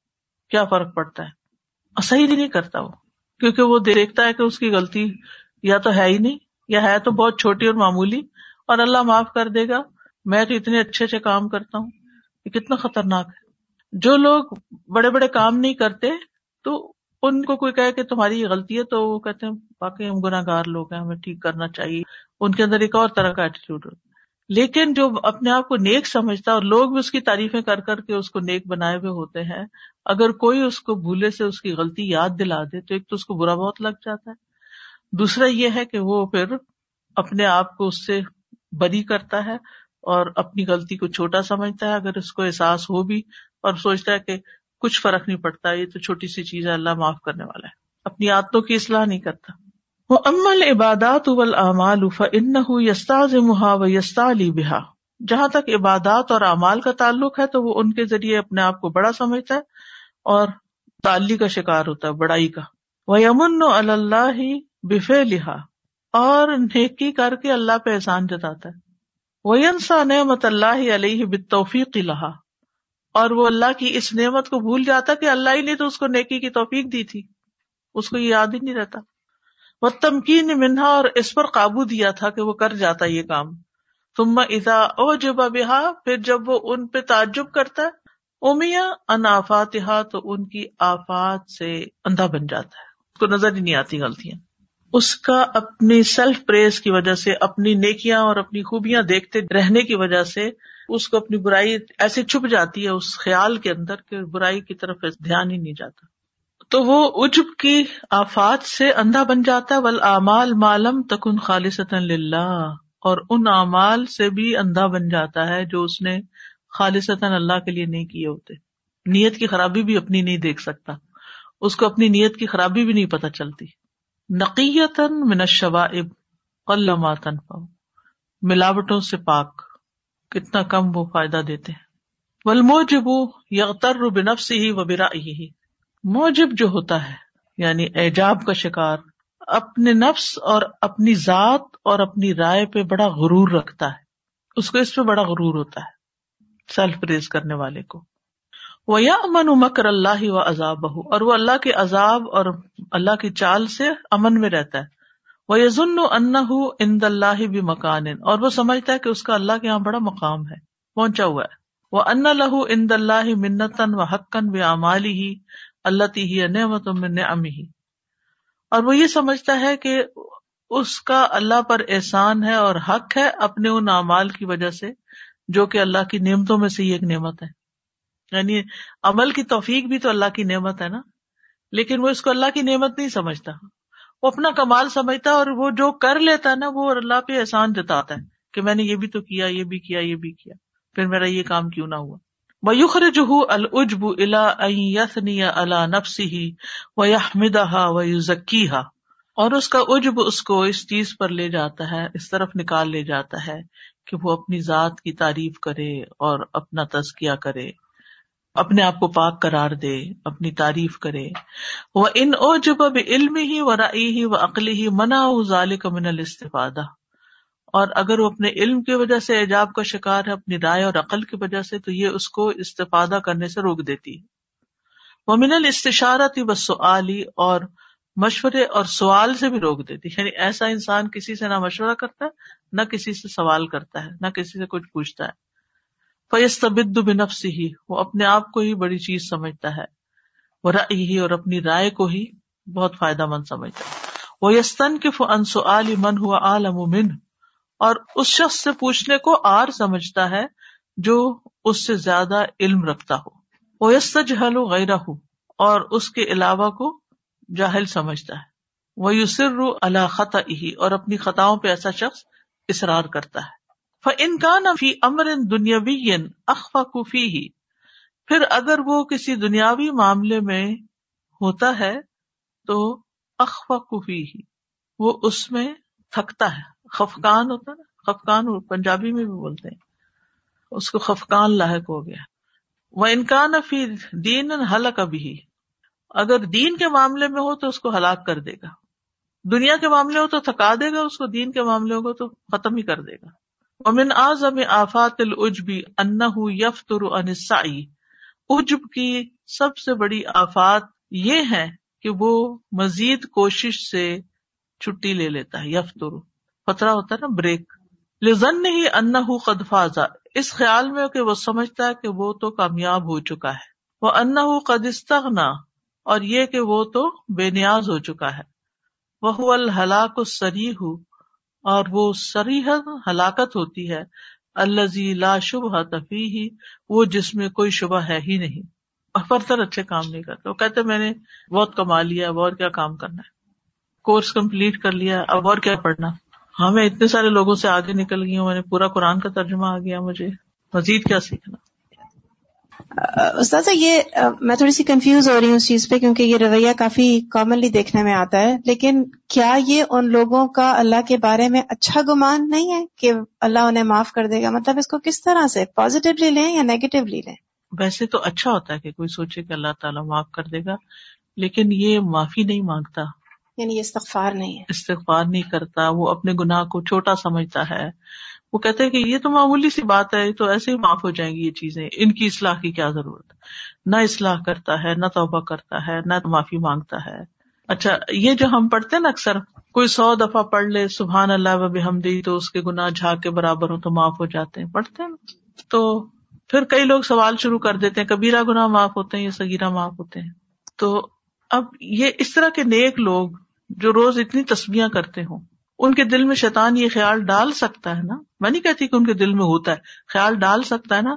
کیا فرق پڑتا ہے؟ اور صحیح نہیں کرتا وہ، کیونکہ وہ دیکھتا ہے کہ اس کی غلطی یا تو ہے ہی نہیں، یا ہے تو بہت چھوٹی اور معمولی، اور اللہ معاف کر دے گا۔ میں تو اتنے اچھے اچھے کام کرتا ہوں۔ یہ کتنا خطرناک ہے۔ جو لوگ بڑے بڑے کام نہیں کرتے، تو ان کو کوئی کہے کہ تمہاری یہ غلطی ہے، تو وہ کہتے ہیں باقی ہم گناہ گار لوگ ہیں، ہمیں ٹھیک کرنا چاہیے۔ ان کے اندر ایک اور طرح کا ایٹیٹیوڈ ہوتا لیکن جو اپنے آپ کو نیک سمجھتا ہے، اور لوگ بھی اس کی تعریفیں کر کر کے اس کو نیک بنائے ہوئے ہوتے ہیں اگر کوئی اس کو بھولے سے اس کی غلطی یاد دلا دے تو ایک تو اس کو برا بہت لگ جاتا ہے۔ دوسرا یہ ہے کہ وہ پھر اپنے آپ کو اس سے بری کرتا ہے اور اپنی غلطی کو چھوٹا سمجھتا ہے۔ اگر اس کو احساس ہو بھی اور سوچتا ہے کہ کچھ فرق نہیں پڑتا، یہ تو چھوٹی سی چیز ہے، اللہ معاف کرنے والا ہے۔ اپنی عادتوں کی اصلاح نہیں کرتا۔ وہ امل عبادات و یستا علی بحا جہاں تک عبادات اور اعمال کا تعلق ہے تو وہ ان کے ذریعے اپنے آپ کو بڑا سمجھتا ہے۔ اور تعلی کا شکار ہوتا ہے، بڑائی کا۔ وہ یمن اللہ بفے لہا اور نیکی کر کے اللہ پہ احسان جتاتا ہے۔ وہ انسا نعمت اللہ علیہ بتوفیق لہا اور وہ اللہ کی اس نعمت کو بھول جاتا کہ اللہ ہی نے تو اس کو نیکی کی توفیق دی تھی۔ اس کو یہ یاد ہی نہیں رہتا۔ وہ تمکین منہا اور اس پر قابو دیا تھا کہ وہ کر جاتا یہ کام۔ تم ادا او جبا بہا پھر جب وہ ان پہ تعجب کرتا ہے اومیا ان تو ان کی آفات سے اندھا بن جاتا ہے۔ اس کو نظر ہی نہیں آتی غلطیاں۔ اس کا اپنی سیلف پریز کی وجہ سے، اپنی نیکیاں اور اپنی خوبیاں دیکھتے رہنے کی وجہ سے اس کو اپنی برائی ایسے چھپ جاتی ہے اس خیال کے اندر کہ برائی کی طرف دھیان ہی نہیں جاتا۔ تو وہ اجب کی آفات سے اندھا بن جاتا ہے۔ ول اعمال معلوم تکن خالص اور ان اعمال سے بھی اندھا بن جاتا ہے جو اس نے خالص اللہ کے لیے نہیں کیے ہوتے۔ نیت کی خرابی بھی اپنی نہیں دیکھ سکتا۔ اس کو اپنی نیت کی خرابی بھی نہیں پتہ چلتی۔ نقیتن من الشوائب قلما تنفع۔ ملاوٹوں سے پاک، کتنا کم وہ فائدہ دیتے ہیں۔ والموجب یغتر بنفسه ہی موجب جو ہوتا ہے یعنی ایجاب کا شکار، اپنے نفس اور اپنی ذات اور اپنی رائے پہ بڑا غرور رکھتا ہے۔ اس کو اس پہ بڑا غرور ہوتا ہے۔ سیلف ریز کرنے والے کو۔ وہ یا امن مکر اللہ و عذاب اور وہ اللہ کے عذاب اور اللہ کی چال سے امن میں رہتا ہے۔ وہ یزن ان اند اللہ بھی مکان اور وہ سمجھتا ہے کہ اس کا اللہ کے یہاں بڑا مقام ہے، پہنچا ہوا ہے۔ وہ ان لہو اند اللہ منتن و حقن و امالی ہی اللہ تی نعمت من ہی اور وہ یہ سمجھتا ہے کہ اس کا اللہ پر احسان ہے اور حق ہے اپنے ان اعمال کی وجہ سے۔ جو کہ اللہ کی نعمتوں میں سے ہی ایک نعمت ہے۔ یعنی عمل کی توفیق بھی تو اللہ کی نعمت ہے نا۔ لیکن وہ اس کو اللہ کی نعمت نہیں سمجھتا۔ وہ اپنا کمال سمجھتا اور وہ جو کر لیتا ہے نا وہ اللہ پہ احسان جتاتا ہے کہ میں نے یہ بھی تو کیا، یہ بھی کیا، یہ بھی کیا۔ پھر میرا یہ کام کیوں نہ ہوا۔ ویخرجہ العجب الا ان یثنی علی نفسه ویحمدها ویزکیها اور اس کا عجب اس کو اس چیز پر لے جاتا ہے، اس طرف نکال لے جاتا ہے کہ وہ اپنی ذات کی تعریف کرے اور اپنا تزکیہ کرے، اپنے آپ کو پاک قرار دے، اپنی تعریف کرے۔ وہ ان اوجب علم ہی و رائی ہی و عقلی ہی منا ذالک من الاستفادہ اور اگر وہ اپنے علم کی وجہ سے ایجاب کا شکار ہے، اپنی رائے اور عقل کی وجہ سے، تو یہ اس کو استفادہ کرنے سے روک دیتی وہ من الشارت و سعلی اور مشورے اور سوال سے بھی روک دیتی یعنی ایسا انسان کسی سے نہ مشورہ کرتا ہے نہ کسی سے سوال کرتا ہے، نہ کسی سے کچھ پوچھتا ہے۔ فیس طبد بنفس ہی وہ اپنے آپ کو ہی بڑی چیز سمجھتا ہے۔ وہ رائے ہی اور اپنی رائے کو ہی بہت فائدہ مند سمجھتا ہے۔ وہ یستن کے فن سعلی من ہوا عالم من اور اس شخص سے پوچھنے کو آر سمجھتا ہے جو اس سے زیادہ علم رکھتا ہو۔ وہ یسجل غیر ہو اور اس کے علاوہ کو جاہل سمجھتا ہے۔ وہ یوسر اللہ خطا ہی اور اپنی خطاؤں پہ ایسا شخص اصرار کرتا ہے۔ ان کا نفی امر دنیاوی اخوا کفی ہی پھر اگر وہ کسی دنیاوی معاملے میں ہوتا ہے تو اخوا کفی ہی وہ اس میں تھکتا ہے۔ خفقان ہوتا نا، خفقان پنجابی میں بھی بولتے ہیں۔ اس کو خفقان لاحق ہو گیا۔ وہ انکان فی دین حلق ابھی اگر دین کے معاملے میں ہو تو اس کو ہلاک کر دے گا۔ دنیا کے معاملے ہو تو تھکا دے گا، اس کو دین کے معاملے ہو تو ختم ہی کر دے گا۔ امن اعظم آفات العجبی ان یفتر انسائی عجب کی سب سے بڑی آفات یہ ہے کہ وہ مزید کوشش سے چھٹی لے لیتا ہے، یفتر۔ پترا ہوتا ہے نا بریک۔ لزن ہی انا قد فازا اس خیال میں کہ وہ سمجھتا ہے کہ وہ تو کامیاب ہو چکا ہے۔ وہ انا قد استغنا اور یہ کہ وہ تو بے نیاز ہو چکا ہے۔ وہ الحلاک سری ہوں اور وہ سری ہلاکت ہوتی ہے۔ اللہ لا شبہ تفی ہی وہ جس میں کوئی شبہ ہے ہی نہیں۔ اور فرتر اچھے کام نہیں کرتے وہ کہتے میں نے بہت کما لیا، اب اور کیا کام کرنا ہے؟ کورس کمپلیٹ کر لیا، اب اور کیا پڑھنا؟ ہاں میں اتنے سارے لوگوں سے آگے نکل گئی ہوں، میں نے پورا قرآن کا ترجمہ آ گیا مجھے۔ مزید کیا سیکھنا؟ استاذہ یہ میں تھوڑی سی کنفیوز ہو رہی ہوں اس چیز پہ کیونکہ یہ رویہ کافی کامنلی دیکھنے میں آتا ہے لیکن کیا یہ ان لوگوں کا اللہ کے بارے میں اچھا گمان نہیں ہے کہ اللہ انہیں معاف کر دے گا؟ مطلب اس کو کس طرح سے پازیٹیولی لیں یا نیگیٹولی لیں؟ ویسے تو اچھا ہوتا ہے کہ کوئی سوچے کہ اللہ تعالیٰ معاف کر دے گا لیکن یہ معافی نہیں مانگتا۔ یعنی یہ استغفار نہیں ہے۔ استغفار نہیں کرتا وہ اپنے گناہ کو چھوٹا سمجھتا ہے۔ وہ کہتے ہیں کہ یہ تو معمولی سی بات ہے تو ایسے ہی معاف ہو جائیں گی یہ چیزیں۔ ان کی اصلاح کی کیا ضرورت؟ نہ اصلاح کرتا ہے، نہ توبہ کرتا ہے، نہ معافی مانگتا ہے۔ اچھا یہ جو ہم پڑھتے ہیں نا اکثر، کوئی سو دفعہ پڑھ لے، سبحان اللہ و بحمدی تو اس کے گناہ جھاگ کے برابر ہو تو معاف ہو جاتے ہیں۔ پڑھتے ہیں نا؟ تو پھر کئی لوگ سوال شروع کر دیتے ہیں، کبیرہ گناہ معاف ہوتے ہیں یا سگیرہ معاف ہوتے ہیں؟ تو اب یہ اس طرح کے نیک لوگ جو روز اتنی تصویریں کرتے ہوں ان کے دل میں شیطان یہ خیال ڈال سکتا ہے نا؟ میں نہیں کہتی کہ ان کے دل میں ہوتا ہے، خیال ڈال سکتا ہے نا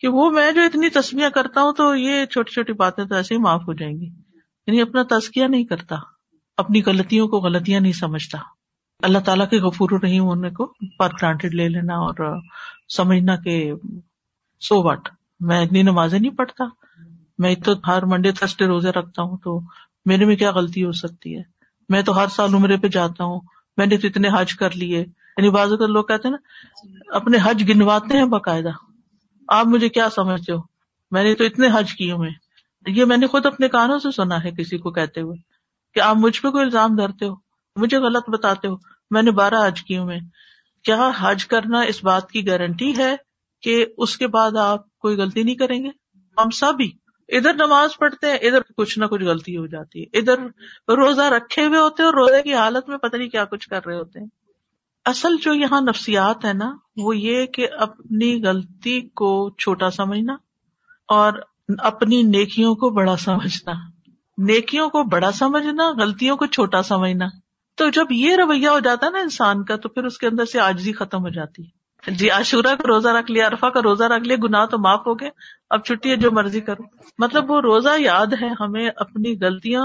کہ وہ میں جو اتنی تصویریں کرتا ہوں تو یہ چھوٹی چھوٹی باتیں تو ایسے ہی معاف ہو جائیں گی۔ یعنی اپنا تزکیہ نہیں کرتا، اپنی غلطیوں کو غلطیاں نہیں سمجھتا۔ اللہ تعالیٰ کے غفور الرحیم ہونے کو پر گرانٹیڈ لے لینا اور سمجھنا کہ سو وٹ میں اتنی نمازیں نہیں پڑھتا، میں تو ہر منڈے تھرسڈے روزے رکھتا ہوں تو میرے میں کیا غلطی ہو سکتی ہے؟ میں تو ہر سال عمرے پہ جاتا ہوں میں نے تو اتنے حج کر لیے۔ یعنی بازو کا لوگ کہتے ہیں نا، اپنے حج گنواتے ہیں باقاعدہ۔ آپ مجھے کیا سمجھتے ہو؟ میں نے تو اتنے حج کیے ہوئے۔ یہ میں نے خود اپنے کانوں سے سنا ہے کسی کو کہتے ہوئے کہ آپ مجھ پہ کوئی الزام دھرتے ہو، مجھے غلط بتاتے ہو۔ میں نے بارہ حج کیے ہوئے۔ کیا حج کرنا اس بات کی گارنٹی ہے کہ اس کے بعد آپ کوئی غلطی نہیں کریں گے؟ ہم سب ہی ادھر نماز پڑھتے ہیں، ادھر کچھ نہ کچھ غلطی ہو جاتی ہے۔ ادھر روزہ رکھے ہوئے ہوتے ہیں اور روزے کی حالت میں پتہ نہیں کیا کچھ کر رہے ہوتے ہیں۔ اصل جو یہاں نفسیات ہے نا، وہ یہ کہ اپنی غلطی کو چھوٹا سمجھنا اور اپنی نیکیوں کو بڑا سمجھنا۔ نیکیوں کو بڑا سمجھنا، غلطیوں کو چھوٹا سمجھنا۔ تو جب یہ رویہ ہو جاتا ہے نا انسان کا، تو پھر اس کے اندر سے آجزی ختم ہو جاتی ہے۔ جی عاشورہ کا روزہ رکھ لیا ارفا کا روزہ رکھ لیا، گناہ تو معاف ہو گئے، اب چھٹی ہے، جو مرضی کرو۔ مطلب وہ روزہ یاد ہے، ہمیں اپنی غلطیاں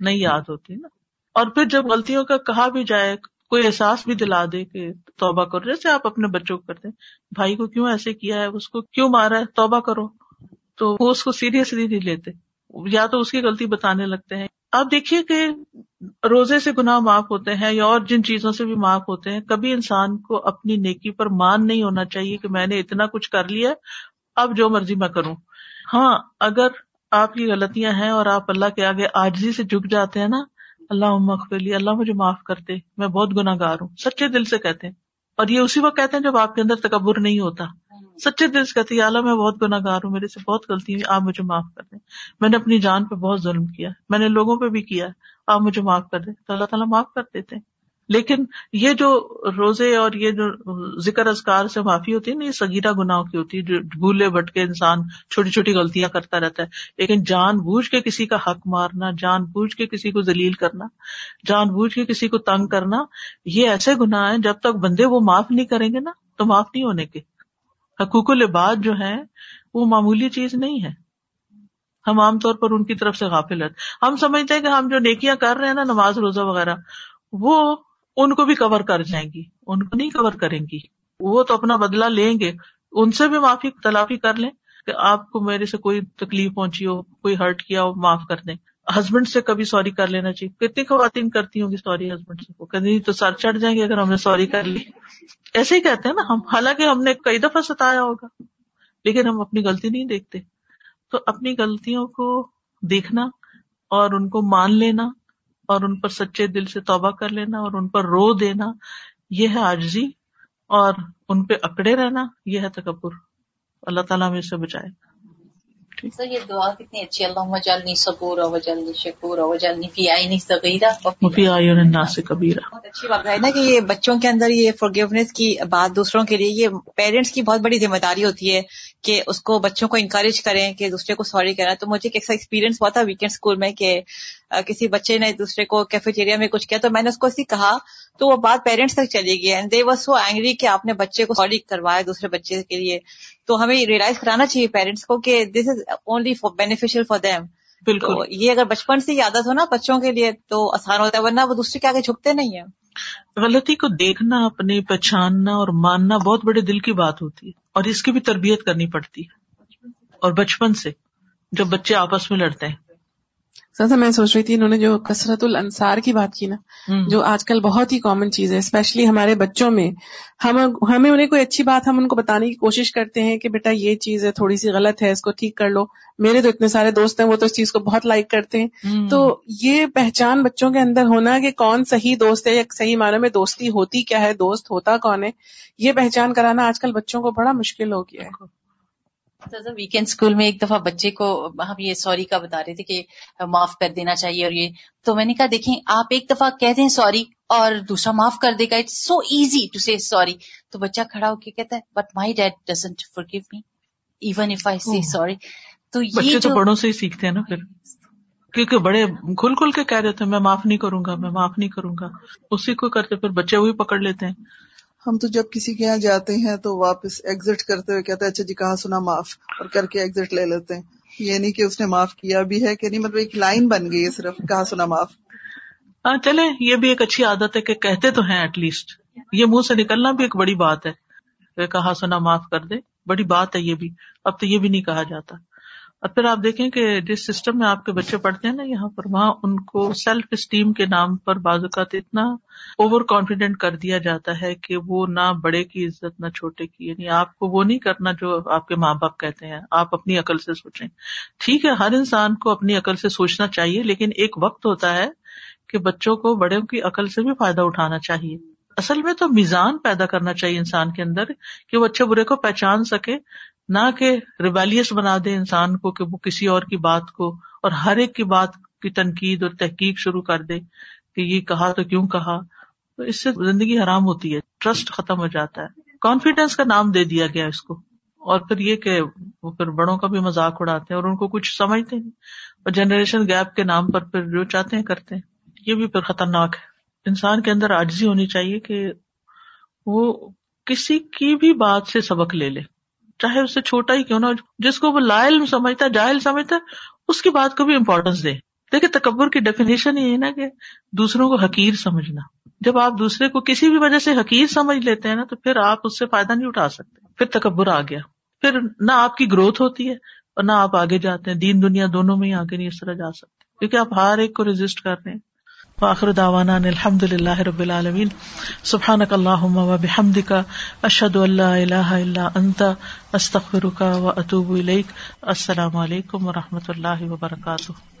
نہیں یاد ہوتی نا۔ اور پھر جب غلطیوں کا کہا بھی جائے، کوئی احساس بھی دلا دے کہ توبہ کرو، جیسے آپ اپنے بچوں کو کرتے بھائی کو کیوں ایسے کیا ہے، اس کو کیوں مارا ہے، توبہ کرو۔ تو وہ اس کو سیریسلی نہیں لیتے، یا تو اس کی غلطی بتانے لگتے ہیں۔ آپ دیکھیے کہ روزے سے گناہ معاف ہوتے ہیں یا اور جن چیزوں سے بھی معاف ہوتے ہیں، کبھی انسان کو اپنی نیکی پر مان نہیں ہونا چاہیے کہ میں نے اتنا کچھ کر لیا، اب جو مرضی میں کروں۔ ہاں اگر آپ کی غلطیاں ہیں اور آپ اللہ کے آگے آجزی سے جھک جاتے ہیں نا اللہ مخفلی اللہ مجھے معاف کرتے میں بہت گناہ گار ہوں، سچے دل سے کہتے ہیں۔ اور یہ اسی وقت کہتے ہیں جب آپ کے اندر تکبر نہیں ہوتا۔ سچے دل سے کہتے اللہ، میں بہت گناہ گار ہوں، میرے سے بہت غلطی ہوئی، آپ مجھے معاف کر دیں۔ میں نے اپنی جان پہ بہت ظلم کیا، میں نے لوگوں پہ بھی کیا، آپ مجھے معاف کر دیں۔ تو اللہ تعالیٰ معاف کر دیتے لیکن یہ جو روزے اور یہ جو ذکر ازکار سے معافی ہوتی ہے نا، یہ سگیرہ گناہوں کی ہوتی ہے، جو بھولے بٹ کے انسان چھوٹی چھوٹی غلطیاں کرتا رہتا ہے۔ لیکن جان بوجھ کے کسی کا حق مارنا، جان بوجھ کے کسی کو ذلیل کرنا، جان بوجھ کے کسی کو تنگ کرنا، یہ ایسے گناہ ہیں جب تک بندے وہ معاف نہیں کریں گے نا، تو معاف نہیں ہونے کے۔ حقوق العباد جو ہے وہ معمولی چیز نہیں ہے۔ ہم عام طور پر ان کی طرف سے غافل ہے ہم سمجھتے ہیں کہ ہم جو نیکیاں کر رہے ہیں نا، نماز، روزہ وغیرہ، وہ ان کو بھی کور کر جائیں گی۔ ان کو نہیں کور کریں گی۔ وہ تو اپنا بدلا لیں گے۔ ان سے بھی معافی، تلافی کر لیں کہ آپ کو میرے سے کوئی تکلیف پہنچی ہو، کوئی ہرٹ کیا ہو، معاف کر دیں۔ ہسبینڈ سے کبھی سوری کر لینا چاہیے۔ کتنی خواتین کرتی ہوں گی سوری ہسبینڈ سے؟ کبھی تو سر چڑھ جائیں گے اگر ہم نے سوری کر لی۔ ایسے ہی کہتے ہیں نا ہم۔ حالانکہ ہم نے کئی دفعہ ستایا ہوگا، لیکن ہم اپنی غلطی نہیں دیکھتے۔ تو اپنی غلطیوں کو دیکھنا اور ان کو مان لینا اور ان پر سچے دل سے توبہ کر لینا اور ان پر رو دینا، یہ ہے آجزی اور ان پہ اکڑے رہنا، یہ ہے تکبر۔ اللہ تعالیٰ ہمیں سے بچائے۔ سر یہ دعا کتنی اچھی اللہ وجلنی صبور و وجلنی شکور و وجلنی فی آئینی صغیرہ فی آئین الناس کبیرہ بہت اچھی بات ہے نا کہ یہ بچوں کے اندر یہ فورگیونیس کی بات دوسروں کے لیے یہ پیرنٹس کی بہت بڑی ذمہ داری ہوتی ہے کہ اس کو بچوں کو انکریج کریں کہ دوسرے کو سوری کرنا تو مجھے ایک ایکسپیرینس ہوا تھا ویکینڈ اسکول میں کہ کسی بچے نے دوسرے کو کیفیٹیریا میں کچھ کیا تو میں نے اس کو اسی کہا تو وہ بات پیرنٹس تک چلی گئی and they was so angry کہ آپ نے بچے کو سوری کروایا دوسرے بچے کے لیے۔ تو ہمیں ریئلائز کرانا چاہیے پیرنٹس کو کہ this is only for beneficial for them بالکل۔ یہ اگر بچپن سے ہی عادت ہو نا بچوں کے لیے تو آسان ہوتا ہے ورنہ وہ دوسرے کے آگے جھکتے نہیں ہیں۔ غلطی کو دیکھنا اپنی پہچاننا اور ماننا بہت بڑے دل کی بات ہوتی ہے اور اس کی بھی تربیت کرنی پڑتی ہے۔ اور بچپن سے جب بچے آپس میں لڑتے ہیں۔ سر میں سوچ رہی تھی انہوں نے جو کثرت الانصار کی بات کی نا جو آج کل بہت ہی کامن چیز ہے اسپیشلی ہمارے بچوں میں۔ ہم ہمیں انہیں کوئی اچھی بات ہم ان کو بتانے کی کوشش کرتے ہیں کہ بیٹا یہ چیز ہے تھوڑی سی غلط ہے اس کو ٹھیک کر لو۔ میرے تو اتنے سارے دوست ہیں وہ تو اس چیز کو بہت لائک کرتے ہیں۔ تو یہ پہچان بچوں کے اندر ہونا کہ کون صحیح دوست ہے یا صحیح معنی میں دوستی ہوتی کیا ہے دوست ہوتا کون ہے یہ پہچان کرانا آج کل بچوں کو بڑا مشکل ہو گیا ہے۔ ویکینڈ اسکول میں ایک دفعہ بچے کو ہم یہ سوری کا بتا رہے تھے کہ معاف کر دینا چاہیے اور یہ۔ تو میں نے کہا دیکھیں آپ ایک دفعہ کہتے ہیں سوری اور دوسرا معاف کر دے گا۔ It's so easy to say sorry تو بچہ کھڑا ہو کے کہتا ہے but my dad doesn't forgive me even if I say sorry تو یہ تو بڑوں سے ہی سیکھتے ہیں نا پھر۔ کیونکہ بڑے کھل کھل کے کہہ رہے تھے میں معاف نہیں کروں گا میں معاف نہیں کروں گا۔ اسی کو کرتے پھر بچے وہی پکڑ لیتے ہیں۔ ہم تو جب کسی کے یہاں جاتے ہیں تو واپس ایگزٹ کرتے ہوئے کہتے ہیں اچھا جی کہاں سنا معاف؟ اور کر کے ایگزٹ لے لیتے ہیں۔ یہ نہیں کہ اس نے معاف کیا بھی ہے، کہ نہیں مطلب ایک لائن بن گئی ہے صرف، کہاں سنا معاف؟ ہاں چلے یہ بھی ایک اچھی عادت ہے کہ کہتے تو ہیں ایٹ لیسٹ یہ منہ سے نکلنا بھی ایک بڑی بات ہے کہا سنا معاف کر دے۔ بڑی بات ہے یہ بھی۔ اب تو یہ بھی نہیں کہا جاتا۔ اور پھر آپ دیکھیں کہ جس سسٹم میں آپ کے بچے پڑھتے ہیں نا، یہاں پر وہاں ان کو سیلف اسٹیم کے نام پر بعض اوقات اتنا اوور کانفیڈینٹ کر دیا جاتا ہے کہ وہ نہ بڑے کی عزت، نہ چھوٹے کی یعنی آپ کو وہ نہیں کرنا جو آپ کے ماں باپ کہتے ہیں، آپ اپنی عقل سے سوچیں۔ ٹھیک ہے، ہر انسان کو اپنی عقل سے سوچنا چاہیے، لیکن ایک وقت ہوتا ہے کہ بچوں کو بڑوں کی عقل سے بھی فائدہ اٹھانا چاہیے۔ اصل میں تو میزان پیدا کرنا چاہیے انسان کے اندر کہ وہ اچھے برے کو پہچان سکے نہ کہ ریبیلیس بنا دے انسان کو کہ وہ کسی اور کی بات کو اور ہر ایک کی بات کی تنقید اور تحقیق شروع کر دے کہ یہ کہا تو کیوں کہا؟ تو اس سے زندگی حرام ہوتی ہے، ٹرسٹ ختم ہو جاتا ہے۔ کانفیڈینس کا نام دے دیا گیا اس کو۔ اور پھر یہ کہ وہ پھر بڑوں کا بھی مذاق اڑاتے ہیں اور ان کو کچھ سمجھتے نہیں۔ اور جنریشن گیپ کے نام پر پھر جو چاہتے ہیں کرتے ہیں۔ یہ بھی پھر خطرناک ہے۔ انسان کے اندر آجزی ہونی چاہیے کہ وہ کسی کی بھی بات سے سبق لے لے۔ چاہے اس سے چھوٹا ہی کیوں نہ جس کو وہ لائل سمجھتا ہے، جاہل سمجھتا ہے، اس کی بات کو بھی امپورٹینس دے۔ دیکھے تکبر کی ڈیفینیشن یہ ہے نا کہ دوسروں کو حقیر سمجھنا۔ جب آپ دوسرے کو کسی بھی وجہ سے حقیر سمجھ لیتے ہیں نا، تو پھر آپ اس سے فائدہ نہیں اٹھا سکتے۔ پھر تکبر آ گیا۔ پھر نہ آپ کی گروتھ ہوتی ہے اور نہ آپ آگے جاتے ہیں۔ دین دنیا دونوں میں ہی آگے نہیں اس طرح جا سکتے کیونکہ آپ ہر ایک کو رجسٹ کر رہے ہیں۔ فاخر داوانا الحمد للہ رب العالمین. سبحانک اللہم و بحمدک، اشہد ان لا الہ الا انت، استغفرک و اتوب الیک. السلام علیکم و رحمۃ اللہ وبرکاتہ.